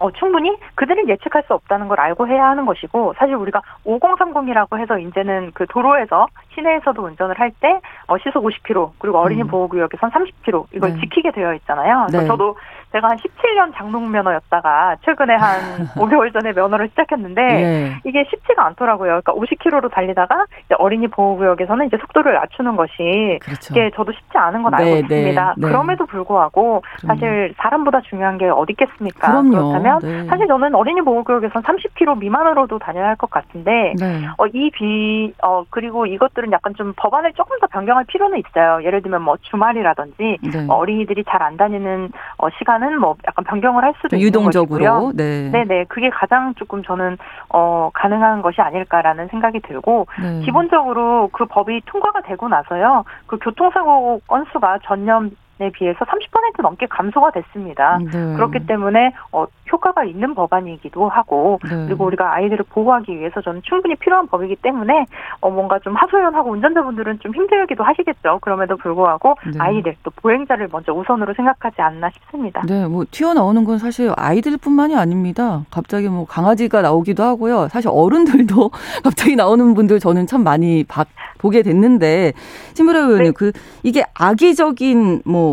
어, 충분히 그들을 예측할 수 없다는 걸 알고 해야 하는 것이고 사실 우리가 5030이라고 해서 이제는 그 도로에서 시내에서도 운전을 할 때 어, 시속 50km 그리고 어린이 음. 보호구역에선 30km 이걸 네. 지키게 되어 있잖아요. 그래서 네. 저도 제가 한 17년 장롱 면허였다가 최근에 한 5개월 전에 면허를 시작했는데 네. 이게 쉽지가 않더라고요. 그러니까 50km로 달리다가 어린이 보호구역에서는 이제 속도를 낮추는 것이 그렇죠. 이게 저도 쉽지 않은 건 알고 네, 네 있습니다. 네. 그럼에도 불구하고 사실 사람보다 중요한 게 어디 있겠습니까? 그럼요. 그렇다면 네. 사실 저는 어린이 보호구역에서는 30km 미만으로도 다녀야 할 것 같은데 어, 이 비, 어, 그리고 이것들은 약간 좀 법안을 조금 더 변경할 필요는 있어요. 예를 들면 뭐 주말이라든지 뭐 어린이들이 잘 안 다니는 어, 시간은 뭐 약간 변경을 할 수도 유동적으로. 있는 것이고요. 네. 네네. 그게 가장 조금 저는 어, 가능한 것이 아닐까라는 생각이 들고 네. 기본적으로 그 법이 통과가 되고 나서요. 그 교통사고 건수가 전년 에 비해서 30% 넘게 감소가 됐습니다. 네. 그렇기 때문에 어, 효과가 있는 법안이기도 하고 네. 그리고 우리가 아이들을 보호하기 위해서 저는 충분히 필요한 법이기 때문에 어, 뭔가 좀 하소연하고 운전자분들은 좀 힘들기도 하시겠죠. 그럼에도 불구하고 네. 아이들 또 보행자를 먼저 우선으로 생각하지 않나 싶습니다. 네, 뭐 튀어나오는 건 사실 아이들뿐만이 아닙니다. 갑자기 뭐 강아지가 나오기도 하고요. 사실 어른들도 갑자기 나오는 분들 저는 참 많이 봐, 보게 됐는데 신무라 의원님 네. 그 이게 악의적인 뭐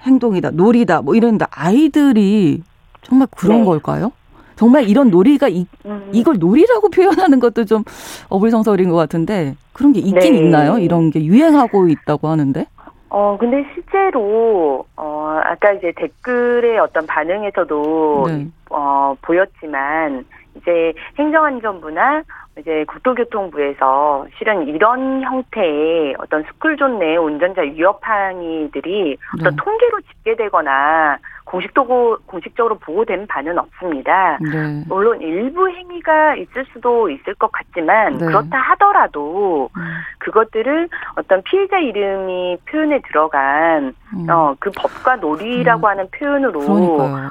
행동이다, 놀이다, 뭐 이런데 아이들이 정말 그런 네. 걸까요? 정말 이런 놀이가 이, 음. 이걸 놀이라고 표현하는 것도 좀 어불성설인 것 같은데 그런 게 있긴 네. 있나요? 이런 게 유행하고 있다고 하는데? 어, 근데 실제로, 어, 아까 이제 댓글의 어떤 반응에서도, 네. 어, 보였지만, 이제 행정안전부나 이제 국토교통부에서 실은 이런 형태의 어떤 스쿨존 내 운전자 위협 항의들이 어떤 네. 통계로 집계되거나 공식도고, 공식적으로 보고된 바는 없습니다. 네. 물론 일부 행위가 있을 수도 있을 것 같지만 네. 그렇다 하더라도 음. 그것들을 어떤 피해자 이름이 표현에 들어간 음. 어, 그 법과 놀이라고 음. 하는 표현으로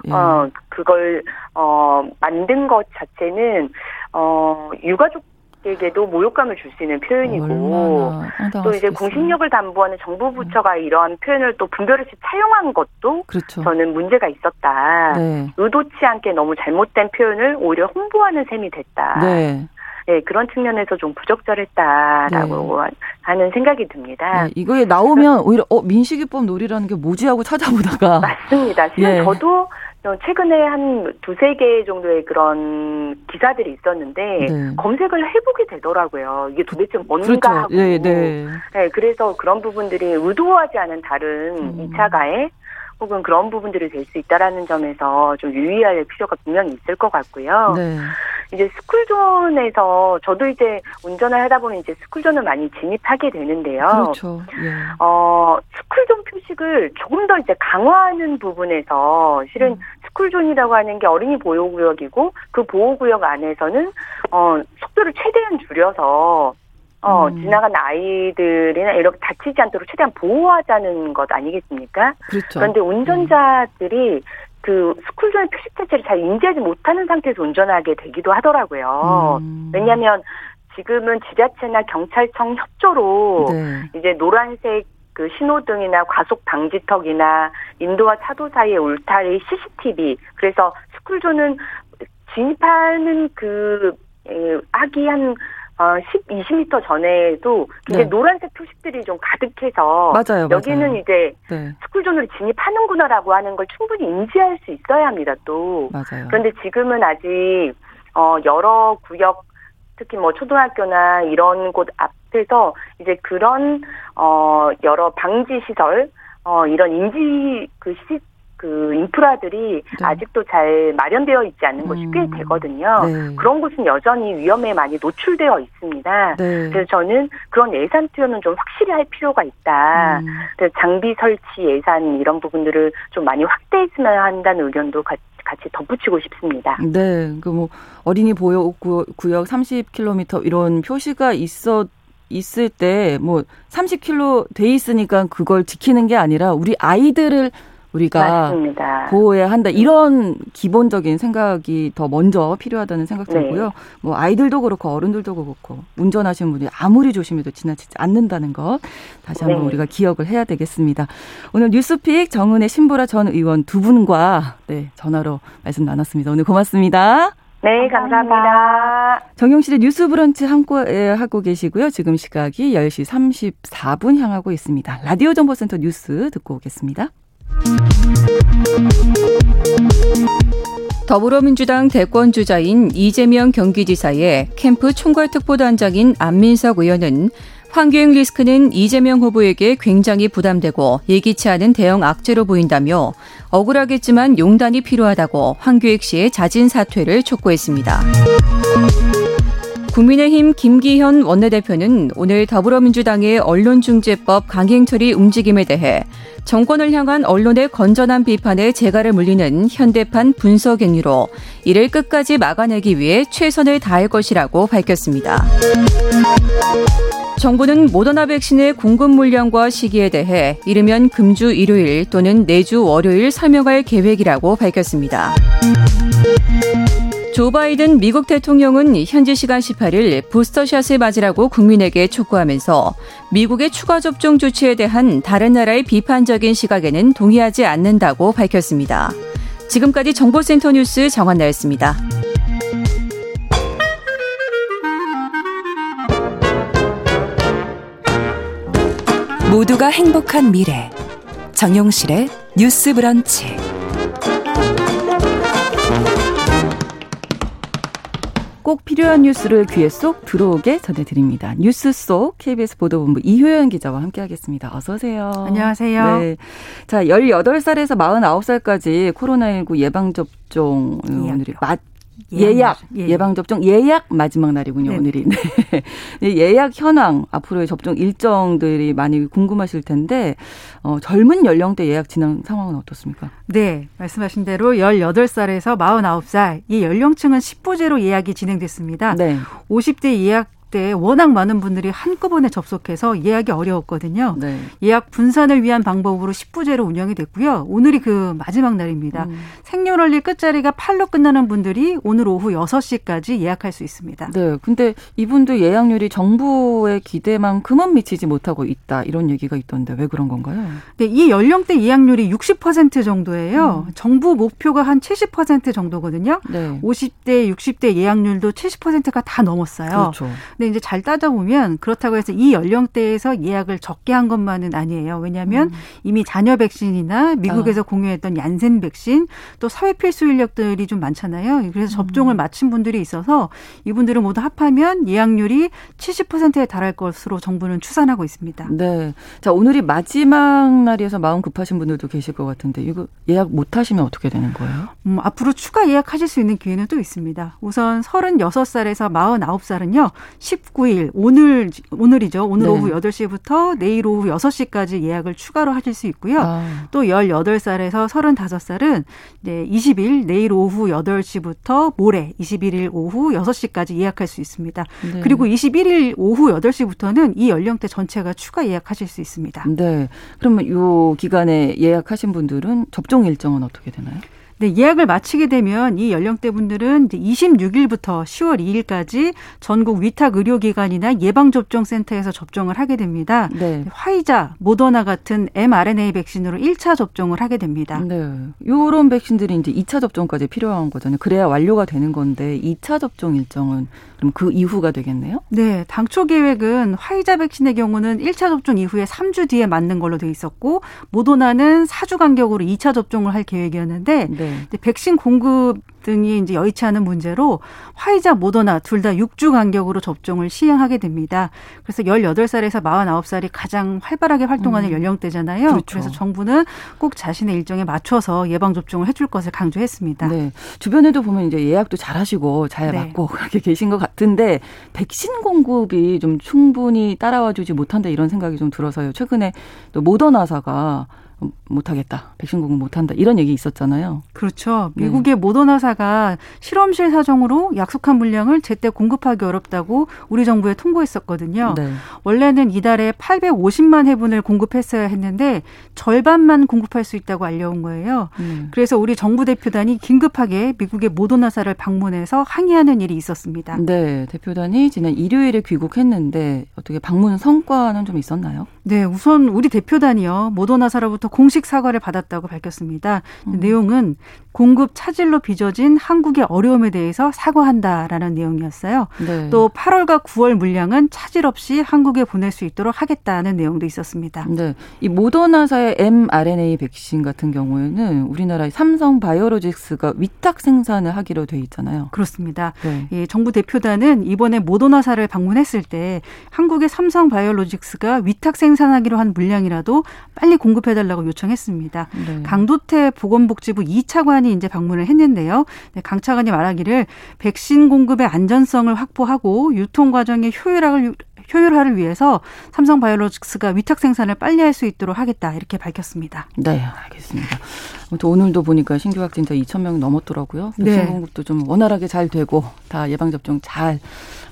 예. 어, 그걸 어, 만든 것 자체는 어, 유가족 에게도 모욕감을 줄 수 있는 표현이고 또 이제 공신력을 담보하는 정부 부처가 음. 이러한 표현을 또 분별 없이 차용한 것도 그렇죠. 저는 문제가 있었다. 네. 의도치 않게 너무 잘못된 표현을 오히려 홍보하는 셈이 됐다. 네. 네, 그런 측면에서 좀 부적절했다라고 네. 하는 생각이 듭니다. 네, 이거에 나오면 오히려 어 민식이법 놀이라는 게 뭐지 하고 찾아보다가 맞습니다. 실은 예. 저도 최근에 한 두세 개 정도의 그런 기사들이 있었는데 네. 검색을 해보게 되더라고요. 이게 도대체 뭔가 그렇죠. 하고. 네, 네. 네, 그래서 그런 부분들이 의도하지 않은 다른 음. 2차 가해 혹은 그런 부분들이 될 수 있다라는 점에서 좀 유의할 필요가 분명히 있을 것 같고요. 네. 이제 스쿨존에서 저도 이제 운전을 하다 보면 이제 스쿨존을 많이 진입하게 되는데요. 그렇죠. 예. 어, 스쿨존 표식을 조금 더 이제 강화하는 부분에서 실은 음. 스쿨존이라고 하는 게 어린이 보호구역이고 그 보호구역 안에서는 어, 속도를 최대한 줄여서 어, 음. 지나간 아이들이나 이렇게 다치지 않도록 최대한 보호하자는 것 아니겠습니까? 그렇죠. 그런데 운전자들이 그 스쿨존의 표식 자체를 잘 인지하지 못하는 상태에서 운전하게 되기도 하더라고요. 음. 왜냐하면 지금은 지자체나 경찰청 협조로 네. 이제 노란색 그 신호등이나 과속 방지턱이나 인도와 차도 사이의 울타리 CCTV 그래서 스쿨존은 진입하는 그 아기 한 어, 10, 20m 전에도 이제 네. 노란색 표식들이 좀 가득해서 맞아요, 여기는 맞아요. 이제 네. 스쿨존으로 진입하는구나라고 하는 걸 충분히 인지할 수 있어야 합니다. 또 맞아요. 그런데 지금은 아직 어, 여러 구역 특히 뭐 초등학교나 이런 곳 앞에서 이제 그런 어 여러 방지 시설 어 이런 인지 그 시, 그 인프라들이 네. 아직도 잘 마련되어 있지 않는 곳이 음. 꽤 되거든요. 네. 그런 곳은 여전히 위험에 많이 노출되어 있습니다. 네. 그래서 저는 그런 예산 투여는 좀 확실히 할 필요가 있다. 음. 그래서 장비 설치 예산 이런 부분들을 좀 많이 확대했으면 한다는 의견도 같이 같이 덧붙이고 싶습니다. 네, 그 뭐 어린이 보호 구역 30km 이런 표시가 있어 있을 때 뭐 30km 돼 있으니까 그걸 지키는 게 아니라 우리 아이들을 우리가 맞습니다. 보호해야 한다 이런 기본적인 생각이 더 먼저 필요하다는 생각 들고요. 네. 뭐 아이들도 그렇고 어른들도 그렇고 운전하시는 분이 아무리 조심해도 지나치지 않는다는 것 다시 한번 네. 우리가 기억을 해야 되겠습니다. 오늘 뉴스픽 정은혜 신보라 전 의원 두 분과 네, 전화로 말씀 나눴습니다. 오늘 고맙습니다. 네, 감사합니다. 정용실의 뉴스 브런치 함께 하고 계시고요. 지금 시각이 10시 34분 향하고 있습니다. 라디오 정보센터 뉴스 듣고 오겠습니다. 더불어민주당 대권 주자인 이재명 경기지사의 캠프 총괄특보단장인 안민석 의원은 환경 리스크는 이재명 후보에게 굉장히 부담되고 예기치 않은 대형 악재로 보인다며 억울하겠지만 용단이 필요하다고 황교익 씨의 자진 사퇴를 촉구했습니다. 국민의힘 김기현 원내대표는 오늘 더불어민주당의 언론중재법 강행 처리 움직임에 대해 정권을 향한 언론의 건전한 비판에 재갈을 물리는 현대판 분석 행위로 이를 끝까지 막아내기 위해 최선을 다할 것이라고 밝혔습니다. 정부는 모더나 백신의 공급 물량과 시기에 대해 이르면 금주 일요일 또는 내주 월요일 설명할 계획이라고 밝혔습니다. 조 바이든 미국 대통령은 현지 시간 18일 부스터샷을 맞으라고 국민에게 촉구하면서 미국의 추가 접종 조치에 대한 다른 나라의 비판적인 시각에는 동의하지 않는다고 밝혔습니다. 지금까지 정보센터 뉴스 정한나였습니다. 모두가 행복한 미래 정용실의 뉴스 브런치 꼭 필요한 뉴스를 귀에 쏙 들어오게 전해드립니다. 뉴스 속 KBS 보도본부 이효연 기자와 함께하겠습니다. 어서 오세요. 안녕하세요. 네. 자, 18살에서 49살까지 코로나19 예방접종 오늘이 맞 예약, 예약, 예방 접종 예약 마지막 날이군요 네. 오늘이. 네. 예약 현황 앞으로의 접종 일정들이 많이 궁금하실 텐데 어, 젊은 연령대 예약 진행 상황은 어떻습니까? 네, 말씀하신 대로 18살에서 49살 이 연령층은 10부제로 예약이 진행됐습니다. 네. 50대 예약 때 워낙 많은 분들이 한꺼번에 접속해서 예약이 어려웠거든요. 네. 예약 분산을 위한 방법으로 10부제로 운영이 됐고요. 오늘이 그 마지막 날입니다. 음. 생년월일 끝자리가 8로 끝나는 분들이 오늘 오후 6시까지 예약할 수 있습니다. 네. 근데 이분들 예약률이 정부의 기대만큼은 미치지 못하고 있다. 이런 얘기가 있던데 왜 그런 건가요? 네, 이 연령대 예약률이 60% 정도예요. 음. 정부 목표가 한 70% 정도거든요. 네. 50대, 60대 예약률도 70%가 다 넘었어요. 그렇죠. 근데 이제 잘 따져보면 그렇다고 해서 이 연령대에서 예약을 적게 한 것만은 아니에요. 왜냐하면 음. 이미 자녀 백신이나 미국에서 아. 공유했던 얀센 백신 또 사회 필수 인력들이 좀 많잖아요. 그래서 접종을 음. 마친 분들이 있어서 이분들을 모두 합하면 예약률이 70%에 달할 것으로 정부는 추산하고 있습니다. 네. 자, 오늘이 마지막 날이어서 마음 급하신 분들도 계실 것 같은데 이거 예약 못 하시면 어떻게 되는 거예요? 음, 앞으로 추가 예약하실 수 있는 기회는 또 있습니다. 우선 36살에서 49살은요. 19일 오늘 오늘이죠. 오늘 네. 오후 8시부터 내일 오후 6시까지 예약을 추가로 하실 수 있고요. 아. 또 18살에서 35살은 이제 20일 내일 오후 8시부터 모레 21일 오후 6시까지 예약할 수 있습니다. 네. 그리고 21일 오후 8시부터는 이 연령대 전체가 추가 예약하실 수 있습니다. 네. 그러면 요 기간에 예약하신 분들은 접종 일정은 어떻게 되나요? 네, 예약을 마치게 되면 이 연령대 분들은 이제 26일부터 10월 2일까지 전국 위탁 의료기관이나 예방접종센터에서 접종을 하게 됩니다. 네. 화이자, 모더나 같은 mRNA 백신으로 1차 접종을 하게 됩니다. 네. 요런 백신들이 이제 2차 접종까지 필요한 거잖아요. 그래야 완료가 되는 건데 2차 접종 일정은 그럼 그 이후가 되겠네요? 네. 당초 계획은 화이자 백신의 경우는 1차 접종 이후에 3주 뒤에 맞는 걸로 돼 있었고 모더나는 4주 간격으로 2차 접종을 할 계획이었는데 네. 백신 공급 등이 이제 여의치 않은 문제로 화이자 모더나 둘 다 6주 간격으로 접종을 시행하게 됩니다. 그래서 18살에서 49살이 가장 활발하게 활동하는 음. 연령대잖아요. 그렇죠. 그래서 정부는 꼭 자신의 일정에 맞춰서 예방 접종을 해줄 것을 강조했습니다. 네. 주변에도 보면 이제 예약도 잘 하시고 잘 네. 맞고 그렇게 계신 것 같은데 백신 공급이 좀 충분히 따라와 주지 못한다 이런 생각이 좀 들어서요. 최근에 또 모더나사가 못하겠다. 백신 공급 못한다. 이런 얘기 있었잖아요. 그렇죠. 네. 미국의 네. 모더나사가 실험실 사정으로 약속한 물량을 제때 공급하기 어렵다고 우리 정부에 통보했었거든요. 네. 원래는 이달에 850만 회분을 공급했어야 했는데 절반만 공급할 수 있다고 알려온 거예요. 네. 그래서 우리 정부 대표단이 긴급하게 미국의 모더나사를 방문해서 항의하는 일이 있었습니다. 네. 대표단이 지난 일요일에 귀국했는데 어떻게 방문 성과는 좀 있었나요? 네. 우선 우리 대표단이요. 모더나사로부터 로부터 공식 사과를 받았다고 밝혔습니다. 음. 내용은 공급 차질로 빚어진 한국의 어려움에 대해서 사과한다라는 내용이었어요. 네. 또 8월과 9월 물량은 차질 없이 한국에 보낼 수 있도록 하겠다는 내용도 있었습니다. 네. 이 모더나사의 mRNA 백신 같은 경우에는 우리나라의 삼성 바이오로직스가 위탁 생산을 하기로 돼 있잖아요. 그렇습니다. 네. 예, 정부 대표단은 이번에 모더나사를 방문했을 때 한국의 삼성 바이오로직스가 위탁 생산 하기로 한 물량이라도 빨리 공급해달라고 해달라고 요청했습니다. 네. 강도태 보건복지부 2차관이 이제 방문을 했는데요. 네, 강 차관이 말하기를 백신 공급의 안전성을 확보하고 유통 과정의 효율화를 효율화를 위해서 삼성 바이오로직스가 위탁 생산을 빨리 할 수 있도록 하겠다 이렇게 밝혔습니다. 네, 알겠습니다. 오늘도 보니까 신규 확진자 2천 명 넘었더라고요. 백신 네. 공급도 좀 원활하게 잘 되고 다 예방 접종 잘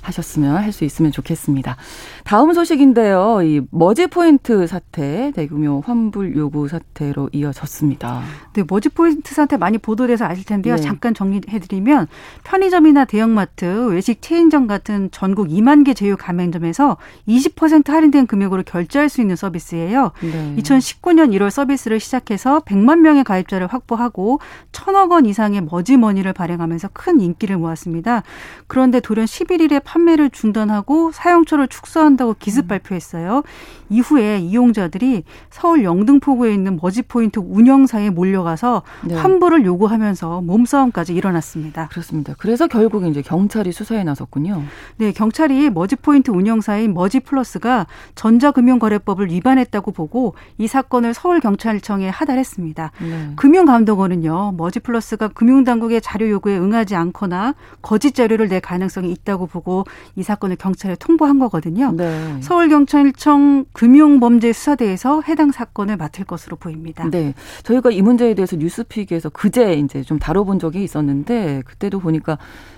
하셨으면 할 수 있으면 좋겠습니다. 다음 소식인데요. 이 머지 포인트 사태 대규모 환불 요구 사태로 이어졌습니다. 네, 머지 포인트 사태 많이 보도돼서 아실 텐데요. 네. 잠깐 정리해드리면 편의점이나 대형마트, 외식 체인점 같은 전국 2만 개 제휴 가맹점에서 20% 할인된 금액으로 결제할 수 있는 서비스예요. 네. 2019년 1월 서비스를 시작해서 100만 명의 가입 가입자를 확보하고 천억 원 이상의 머지머니를 발행하면서 큰 인기를 모았습니다. 그런데 돌연 11일에 판매를 중단하고 사용처를 축소한다고 기습 음. 발표했어요. 이후에 이용자들이 서울 영등포구에 있는 머지포인트 운영사에 몰려가서 네. 환불을 요구하면서 몸싸움까지 일어났습니다. 그렇습니다. 그래서 결국 이제 경찰이 수사에 나섰군요. 네, 경찰이 머지포인트 운영사인 머지플러스가 전자금융거래법을 위반했다고 보고 이 사건을 서울경찰청에 하달했습니다. 네. 금융감독원은요, 머지플러스가 금융당국의 자료 요구에 응하지 않거나 거짓 자료를 낼 가능성이 있다고 보고 이 사건을 경찰에 통보한 거거든요. 네. 서울경찰청 금융범죄수사대에서 해당 사건을 맡을 것으로 보입니다. 네. 저희가 이 문제에 대해서 뉴스픽에서 그제 이제 좀 다뤄본 적이 있었는데 그때도 보니까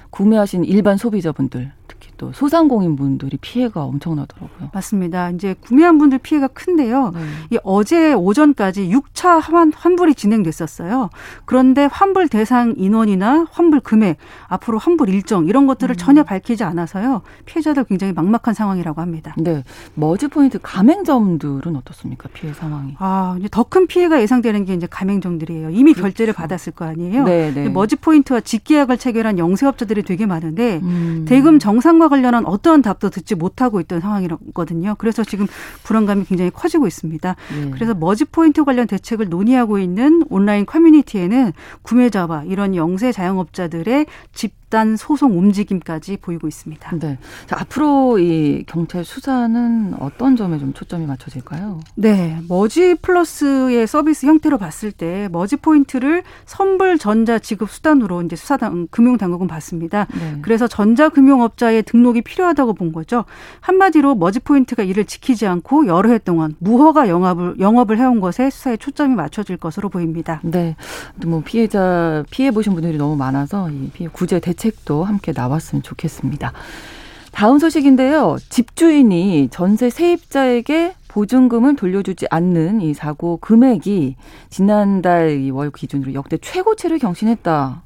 구매하신 일반 소비자분들 또 소상공인 분들이 피해가 엄청나더라고요. 맞습니다. 이제 구매한 분들 피해가 큰데요. 네. 이 어제 오전까지 6차 환, 환불이 진행됐었어요. 그런데 환불 대상 인원이나 환불 금액, 앞으로 환불 일정 이런 것들을 음. 전혀 밝히지 않아서요. 피해자들 굉장히 막막한 상황이라고 합니다. 네. 머지 포인트 가맹점들은 어떻습니까? 피해 상황이. 아, 이제 더 큰 피해가 예상되는 게 이제 가맹점들이에요. 이미 그렇죠. 결제를 받았을 거 아니에요. 네, 네. 머지 포인트와 직계약을 체결한 영세업자들이 되게 많은데 음. 대금 정산과 관련한 어떠한 답도 듣지 못하고 있던 상황이거든요. 그래서 지금 불안감이 굉장히 커지고 있습니다. 네. 그래서 머지 포인트 관련 대책을 논의하고 있는 온라인 커뮤니티에는 구매자와 이런 영세 자영업자들의 집, 집단 소송 움직임까지 보이고 있습니다. 네. 자, 앞으로 이 경찰 수사는 어떤 점에 좀 초점이 맞춰질까요? 네. 머지 플러스의 서비스 형태로 봤을 때 머지 포인트를 선불 전자 지급 수단으로 이제 수사당 금융 당국은 봤습니다. 네. 그래서 전자 금융업자의 등록이 필요하다고 본 거죠. 한마디로 머지 포인트가 이를 지키지 않고 여러 해 동안 무허가 영업을 영업을 해온 것에 수사에 초점이 맞춰질 것으로 보입니다. 네. 뭐 피해자 피해 보신 분들이 너무 많아서 이 피해 구제 대 대책도 함께 나왔으면 좋겠습니다. 다음 소식인데요. 집주인이 전세 세입자에게 보증금을 돌려주지 않는 이 사고 금액이 지난달 월 기준으로 역대 최고치를 경신했다.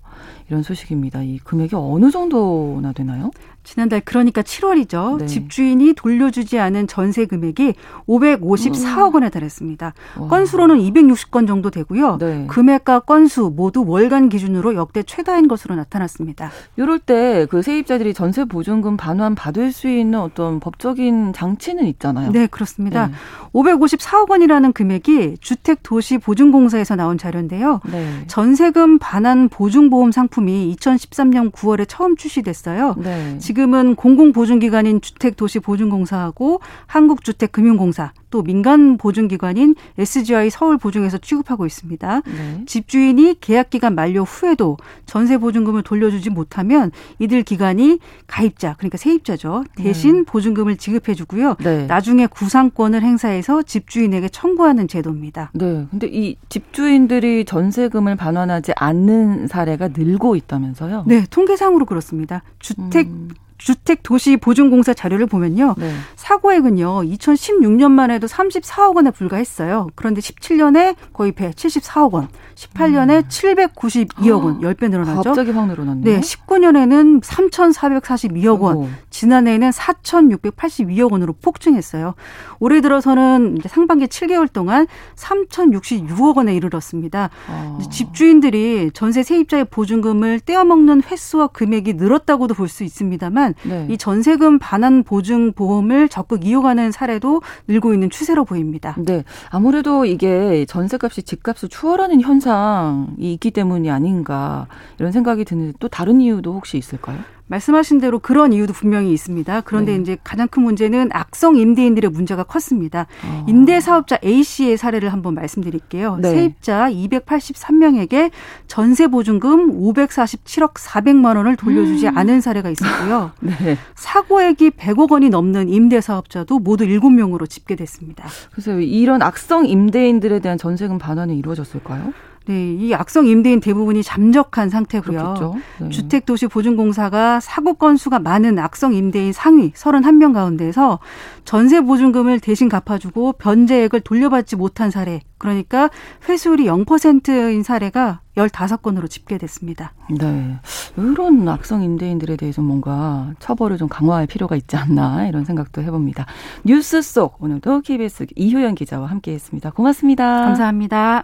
이런 소식입니다. 이 금액이 어느 정도나 되나요? 지난달 그러니까 7월이죠. 네. 집주인이 돌려주지 않은 전세 금액이 554억 원에 달했습니다. 와. 건수로는 260건 정도 되고요. 네. 금액과 건수 모두 월간 기준으로 역대 최다인 것으로 나타났습니다. 이럴 때 그 세입자들이 전세 보증금 반환 받을 수 있는 어떤 법적인 장치는 있잖아요. 네, 그렇습니다. 네. 554억 원이라는 금액이 주택 도시 보증공사에서 나온 자료인데요. 네. 전세금 반환 보증보험 상품 이 2013년 9월에 처음 출시됐어요. 네. 지금은 공공보증기관인 주택도시보증공사하고 한국주택금융공사 또 민간 보증기관인 SGI 서울 보증에서 취급하고 있습니다. 네. 집주인이 계약 기간 만료 후에도 전세 보증금을 돌려주지 못하면 이들 기관이 가입자 그러니까 세입자죠 대신 네. 보증금을 지급해주고요. 네. 나중에 구상권을 행사해서 집주인에게 청구하는 제도입니다. 네. 근데 이 집주인들이 전세금을 반환하지 않는 사례가 늘고 있다면서요? 네, 통계상으로 그렇습니다. 주택 음. 주택도시보증공사 자료를 보면요. 네. 사고액은요. 2016년만 해도 34억 원에 불과했어요. 그런데 17년에 거의 174억 원, 18년에 음. 792억 원, 10배 늘어나죠. 갑자기 확 늘어났네요. 네, 19년에는 3,442억 원, 오. 지난해에는 4,682억 원으로 폭증했어요. 올해 들어서는 이제 상반기 7개월 동안 3,066억 원에 이르렀습니다. 아. 집주인들이 전세 세입자의 보증금을 떼어먹는 횟수와 금액이 늘었다고도 볼 수 있습니다만 네. 이 전세금 반환 보증 보험을 적극 이용하는 사례도 늘고 있는 추세로 보입니다. 네. 아무래도 이게 전세값이 집값을 추월하는 현상이 있기 때문이 아닌가 이런 생각이 드는데 또 다른 이유도 혹시 있을까요? 말씀하신 대로 그런 이유도 분명히 있습니다. 그런데 네. 이제 가장 큰 문제는 악성 임대인들의 문제가 컸습니다. 어. 임대 사업자 A 씨의 사례를 한번 말씀드릴게요. 네. 세입자 283명에게 전세 보증금 547억 400만 원을 돌려주지 음. 않은 사례가 있었고요. 네. 사고액이 100억 원이 넘는 임대 사업자도 모두 7명으로 집계됐습니다. 그래서 이런 악성 임대인들에 대한 전세금 반환이 이루어졌을까요? 네, 이 악성 임대인 대부분이 잠적한 상태고요. 네. 주택도시보증공사가 사고 건수가 많은 악성 임대인 상위 31명 가운데서 전세 보증금을 대신 갚아주고 변제액을 돌려받지 못한 사례, 그러니까 회수율이 0%인 사례가 15건으로 집계됐습니다. 네. 이런 악성 임대인들에 대해서 뭔가 처벌을 좀 강화할 필요가 있지 않나 이런 생각도 해봅니다. 뉴스 속 오늘도 KBS 이효연 기자와 함께했습니다. 고맙습니다. 감사합니다.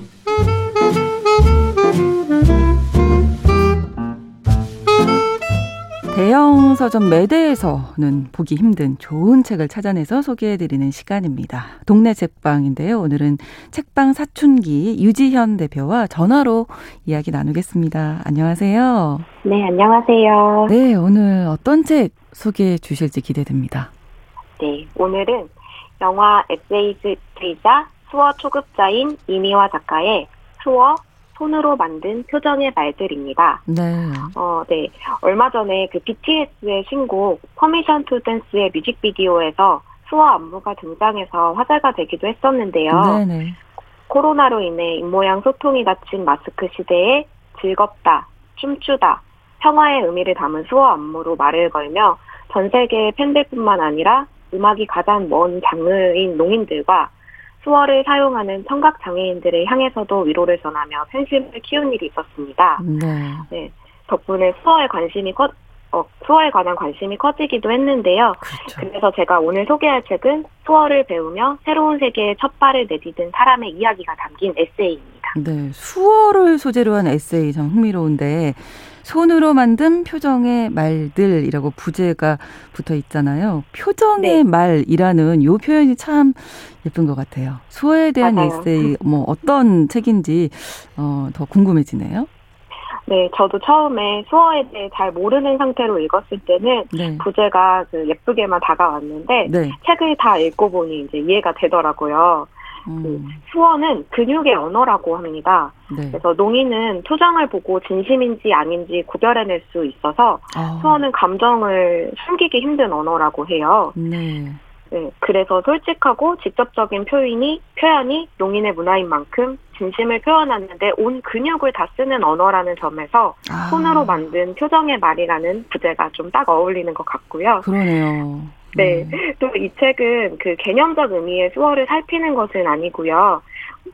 대형 서점 매대에서는 보기 힘든 좋은 책을 찾아내서 소개해드리는 시간입니다. 동네 책방인데요. 오늘은 책방 사춘기 유지현 대표와 전화로 이야기 나누겠습니다. 안녕하세요. 네, 안녕하세요. 네, 오늘 어떤 책 소개해 주실지 기대됩니다. 네, 오늘은 영화 에세이스트이자 수어 초급자인 이미화 작가의 수어 손으로 만든 표정의 말들입니다. 네. 어, 네. 얼마 전에 그 BTS의 신곡 Permission to Dance의 뮤직비디오에서 수어 안무가 등장해서 화제가 되기도 했었는데요. 네네. 코로나로 인해 입모양 소통이 닫힌 마스크 시대에 즐겁다, 춤추다, 평화의 의미를 담은 수어 안무로 말을 걸며 전 세계의 팬들뿐만 아니라 음악이 가장 먼 장르인 농인들과 수어를 사용하는 청각 장애인들을 향해서도 위로를 전하며 팬심을 키운 일이 있었습니다. 네. 네. 덕분에 수어에 관심이 커, 어, 수어에 관한 관심이 커지기도 했는데요. 그렇죠. 그래서 제가 오늘 소개할 책은 수어를 배우며 새로운 세계에 첫 발을 내디딘 사람의 이야기가 담긴 에세이입니다. 네, 수어를 소재로 한 에세이 참 흥미로운데 손으로 만든 표정의 말들이라고 부제가 붙어 있잖아요. 표정의 네. 말이라는 요 표현이 참 예쁜 것 같아요. 수어에 대한 맞아요. 에세이 뭐 어떤 책인지 어, 더 궁금해지네요. 네, 저도 처음에 수어에 대해 잘 모르는 상태로 읽었을 때는 네. 부제가 그 예쁘게만 다가왔는데 네. 책을 다 읽고 보니 이제 이해가 되더라고요. 음. 그 수어는 근육의 언어라고 합니다. 네. 그래서 농인은 표정을 보고 진심인지 아닌지 구별해낼 수 있어서 아. 수어는 감정을 숨기기 힘든 언어라고 해요. 네. 네, 그래서 솔직하고 직접적인 표현이 표현이 농인의 문화인 만큼 진심을 표현하는데 온 근육을 다 쓰는 언어라는 점에서 아. 손으로 만든 표정의 말이라는 부제가 좀 딱 어울리는 것 같고요. 그러네요. 네. 음. 또이 책은 그 개념적 의미의 수어를 살피는 것은 아니고요.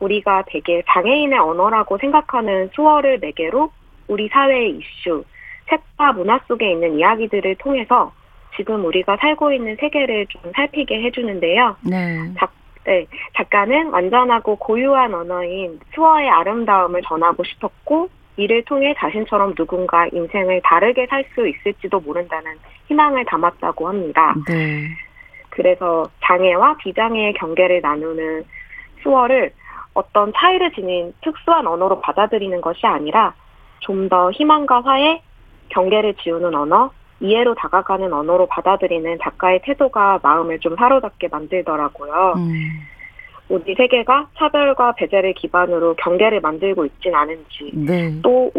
우리가 되게 장애인의 언어라고 생각하는 수어를 매개로 우리 사회의 이슈, 책과 문화 속에 있는 이야기들을 통해서 지금 우리가 살고 있는 세계를 좀 살피게 해주는데요. 네. 작, 네, 작가는 완전하고 고유한 언어인 수어의 아름다움을 전하고 싶었고 이를 통해 자신처럼 누군가 인생을 다르게 살 수 있을지도 모른다는 희망을 담았다고 합니다. 네. 그래서 장애와 비장애의 경계를 나누는 수어를 어떤 차이를 지닌 특수한 언어로 받아들이는 것이 아니라 좀 더 희망과 화해, 경계를 지우는 언어, 이해로 다가가는 언어로 받아들이는 작가의 태도가 마음을 좀 사로잡게 만들더라고요. 음. 우리 세계가 차별과 배제를 기반으로 경계를 만들고 있진 않은지, 네. 또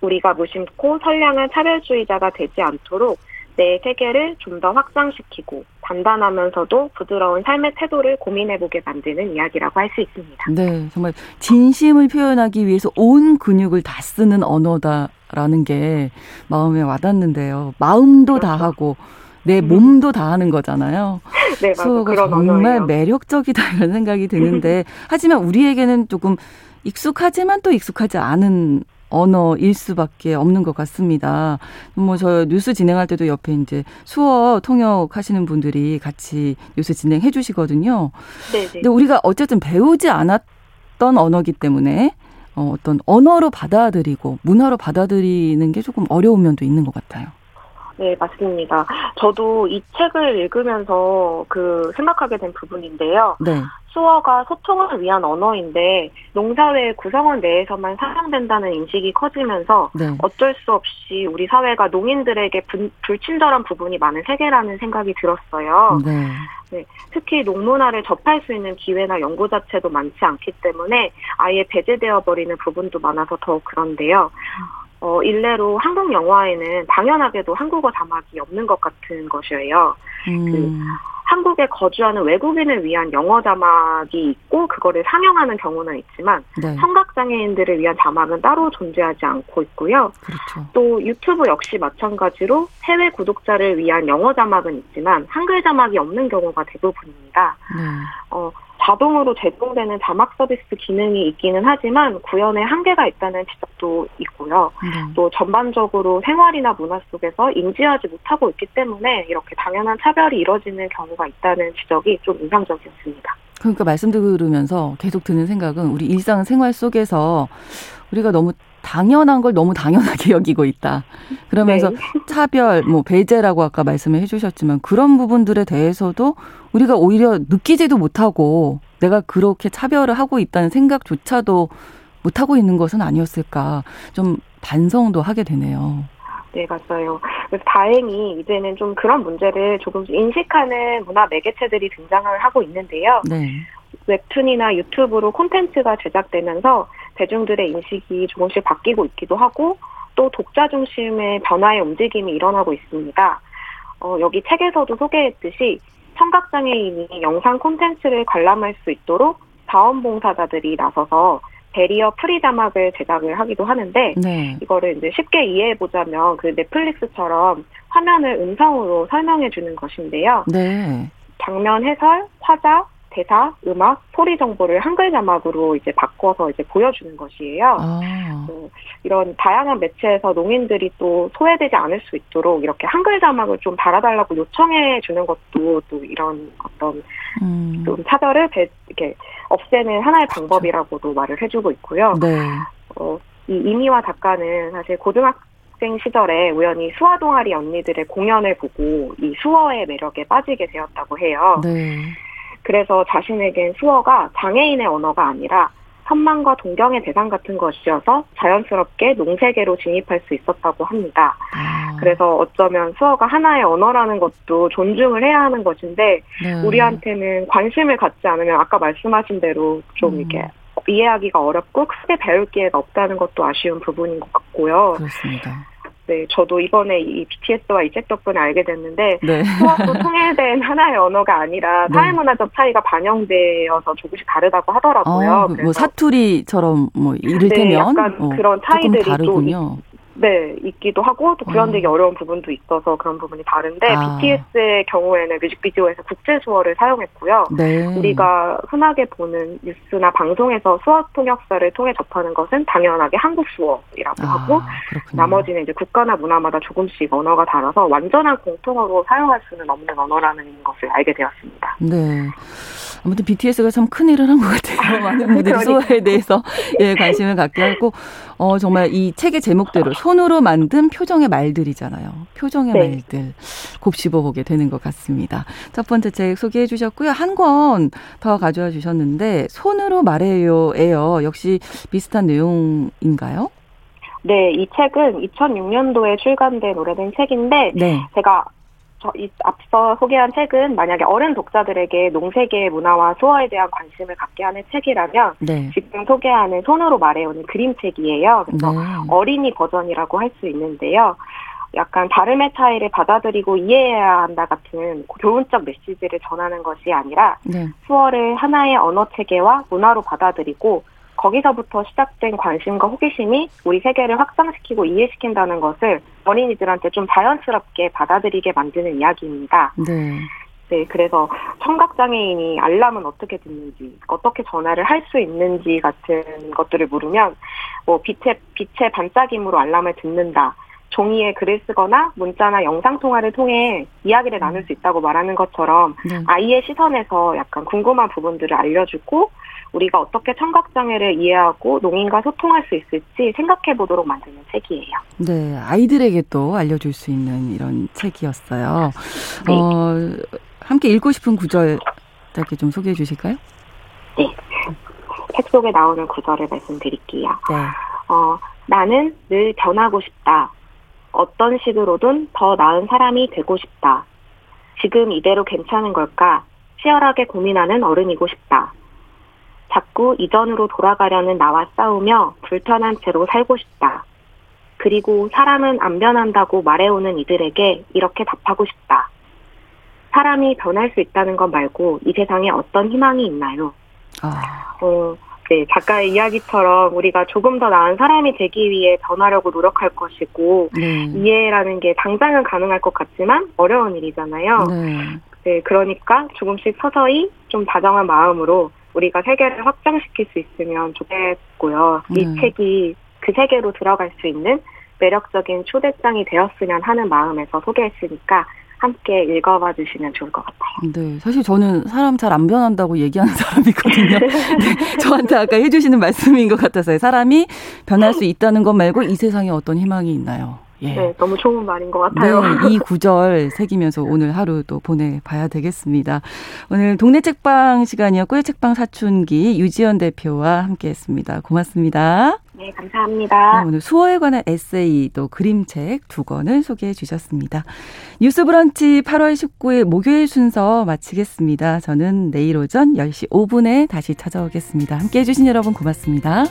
우리가 무심코 선량한 차별주의자가 되지 않도록 내 세계를 좀 더 확장시키고 단단하면서도 부드러운 삶의 태도를 고민해보게 만드는 이야기라고 할 수 있습니다. 네, 정말 진심을 표현하기 위해서 온 근육을 다 쓰는 언어다라는 게 마음에 와닿는데요. 마음도 그렇죠. 다 하고 내 음. 몸도 다 하는 거잖아요. 네. 수어가 정말 언어예요. 매력적이다 이런 생각이 드는데 하지만 우리에게는 조금 익숙하지만 또 익숙하지 않은 언어일 수밖에 없는 것 같습니다. 뭐 저 뉴스 진행할 때도 옆에 이제 수어 통역하시는 분들이 같이 뉴스 진행해 주시거든요. 네. 근데 우리가 어쨌든 배우지 않았던 언어기 때문에 어, 어떤 언어로 받아들이고 문화로 받아들이는 게 조금 어려운 면도 있는 것 같아요. 네, 맞습니다. 저도 이 책을 읽으면서 그 생각하게 된 부분인데요. 네. 수어가 소통을 위한 언어인데 농사회 구성원 내에서만 사용된다는 인식이 커지면서 네. 어쩔 수 없이 우리 사회가 농인들에게 분, 불친절한 부분이 많은 세계라는 생각이 들었어요. 네. 네. 특히 농문화를 접할 수 있는 기회나 연구 자체도 많지 않기 때문에 아예 배제되어 버리는 부분도 많아서 더 그런데요. 어, 일례로 한국 영화에는 당연하게도 한국어 자막이 없는 것 같은 것이에요. 음. 그 한국에 거주하는 외국인을 위한 영어 자막이 있고 그거를 상영하는 경우는 있지만 네. 청각 장애인들을 위한 자막은 따로 존재하지 않고 있고요. 그렇죠. 또 유튜브 역시 마찬가지로 해외 구독자를 위한 영어 자막은 있지만 한글 자막이 없는 경우가 대부분입니다. 네. 어, 자동으로 제공되는 자막 서비스 기능이 있기는 하지만 구현에 한계가 있다는 지적도 있고요. 네. 또 전반적으로 생활이나 문화 속에서 인지하지 못하고 있기 때문에 이렇게 당연한 차별이 이뤄지는 경우가 있다는 지적이 좀 인상적이었습니다. 그러니까 말씀 들으면서 계속 드는 생각은 우리 일상 생활 속에서 우리가 너무 당연한 걸 너무 당연하게 여기고 있다. 그러면서 네. 차별, 뭐 배제라고 아까 말씀을 해주셨지만 그런 부분들에 대해서도 우리가 오히려 느끼지도 못하고 내가 그렇게 차별을 하고 있다는 생각조차도 못하고 있는 것은 아니었을까. 좀 반성도 하게 되네요. 네, 맞아요. 그래서 다행히 이제는 좀 그런 문제를 조금씩 인식하는 문화 매개체들이 등장을 하고 있는데요. 네. 웹툰이나 유튜브로 콘텐츠가 제작되면서 대중들의 인식이 조금씩 바뀌고 있기도 하고 또 독자 중심의 변화의 움직임이 일어나고 있습니다. 어, 여기 책에서도 소개했듯이 청각장애인이 영상 콘텐츠를 관람할 수 있도록 자원봉사자들이 나서서 barrier free 자막을 제작을 하기도 하는데 네. 이거를 이제 쉽게 이해해 보자면 그 넷플릭스처럼 화면을 음성으로 설명해 주는 것인데요. 네. 장면 해설, 화자, 대사, 음악, 소리 정보를 한글 자막으로 이제 바꿔서 이제 보여주는 것이에요. 아. 어, 이런 다양한 매체에서 농인들이 또 소외되지 않을 수 있도록 이렇게 한글 자막을 좀 달아달라고 요청해 주는 것도 또 이런 어떤 음. 좀 차별을 배, 이렇게 없애는 하나의 방법이라고도 말을 해주고 있고요. 네. 어, 이 이미와 작가는 사실 고등학생 시절에 우연히 수화 동아리 언니들의 공연을 보고 이 수어의 매력에 빠지게 되었다고 해요. 네. 그래서 자신에겐 수어가 장애인의 언어가 아니라 선망과 동경의 대상 같은 것이어서 자연스럽게 농세계로 진입할 수 있었다고 합니다. 아. 그래서 어쩌면 수어가 하나의 언어라는 것도 존중을 해야 하는 것인데 네. 우리한테는 관심을 갖지 않으면 아까 말씀하신 대로 좀 음. 이렇게 이해하기가 어렵고 크게 배울 기회가 없다는 것도 아쉬운 부분인 것 같고요. 그렇습니다. 네, 저도 이번에 이 BTS와 이책 덕분에 알게 됐는데 네. 수학도 통일된 하나의 언어가 아니라 네. 사회 문화적 차이가 반영되어서 조금씩 다르다고 하더라고요. 아, 뭐 사투리처럼 뭐 이를테면 네, 약간 어, 그런 차이들이 또 네, 있기도 하고 또 구현되기 어. 어려운 부분도 있어서 그런 부분이 다른데 아. BTS의 경우에는 뮤직비디오에서 국제 수어를 사용했고요. 네. 우리가 흔하게 보는 뉴스나 방송에서 수어 통역사를 통해 접하는 것은 당연하게 한국 수어이라고 아, 하고 그렇군요. 나머지는 이제 국가나 문화마다 조금씩 언어가 달라서 완전한 공통어로 사용할 수는 없는 언어라는 것을 알게 되었습니다. 네. 아무튼 BTS가 참 큰 일을 한 것 같아요. 많은 분들이 수어에 대해서 예, 관심을 갖게 하고 어, 정말 이 책의 제목대로 손으로 만든 표정의 말들이잖아요. 표정의 네. 말들 곱씹어 보게 되는 것 같습니다. 첫 번째 책 소개해 주셨고요. 한 권 더 가져와 주셨는데 손으로 말해요예요. 역시 비슷한 내용인가요? 네, 이 책은 2006년도에 출간된 오래된 책인데 네. 제가 이 앞서 소개한 책은 만약에 어른 독자들에게 농세계 문화와 수어에 대한 관심을 갖게 하는 책이라면 네. 지금 소개하는 손으로 말해오는 그림책이에요. 그래서 네. 어린이 버전이라고 할 수 있는데요. 약간 발음의 차이를 받아들이고 이해해야 한다 같은 교훈적 메시지를 전하는 것이 아니라 네. 수어를 하나의 언어 체계와 문화로 받아들이고 거기서부터 시작된 관심과 호기심이 우리 세계를 확장시키고 이해시킨다는 것을 어린이들한테 좀 자연스럽게 받아들이게 만드는 이야기입니다. 네. 네, 그래서 청각장애인이 알람은 어떻게 듣는지, 어떻게 전화를 할 수 있는지 같은 것들을 물으면, 뭐, 빛의, 빛의 반짝임으로 알람을 듣는다. 종이에 글을 쓰거나 문자나 영상 통화를 통해 이야기를 나눌 수 있다고 말하는 것처럼 네. 아이의 시선에서 약간 궁금한 부분들을 알려주고 우리가 어떻게 청각 장애를 이해하고 농인과 소통할 수 있을지 생각해 보도록 만드는 책이에요. 네, 아이들에게 또 알려줄 수 있는 이런 책이었어요. 네. 어, 함께 읽고 싶은 구절 짧게 좀 소개해 주실까요? 네. 책 속에 나오는 구절을 말씀드릴게요. 네. 어, 나는 늘 변하고 싶다. 어떤 식으로든 더 나은 사람이 되고 싶다. 지금 이대로 괜찮은 걸까? 치열하게 고민하는 어른이고 싶다. 자꾸 이전으로 돌아가려는 나와 싸우며 불편한 채로 살고 싶다. 그리고 사람은 안 변한다고 말해오는 이들에게 이렇게 답하고 싶다. 사람이 변할 수 있다는 것 말고 이 세상에 어떤 희망이 있나요? 아. 어, 네, 작가의 이야기처럼 우리가 조금 더 나은 사람이 되기 위해 변하려고 노력할 것이고 네. 이해라는 게 당장은 가능할 것 같지만 어려운 일이잖아요. 네. 네, 그러니까 조금씩 서서히 좀 다정한 마음으로 우리가 세계를 확장시킬 수 있으면 좋겠고요. 음. 이 책이 그 세계로 들어갈 수 있는 매력적인 초대장이 되었으면 하는 마음에서 소개했으니까 함께 읽어봐 주시면 좋을 것 같아요. 네, 사실 저는 사람 잘 안 변한다고 얘기하는 사람이거든요. 네, 저한테 아까 해주시는 말씀인 것 같아서요. 사람이 변할 수 있다는 것 말고 이 세상에 어떤 희망이 있나요? 예. 네, 너무 좋은 말인 것 같아요. 네, 이 구절 새기면서 오늘 하루 또 보내봐야 되겠습니다. 오늘 동네 책방 시간이었고요. 책방 사춘기 유지연 대표와 함께했습니다. 고맙습니다. 네, 감사합니다. 네, 오늘 수어에 관한 에세이 또 그림책 두 권을 소개해 주셨습니다. 뉴스 브런치 8월 19일 목요일 순서 마치겠습니다. 저는 내일 오전 10시 5분에 다시 찾아오겠습니다. 함께 해주신 여러분 고맙습니다.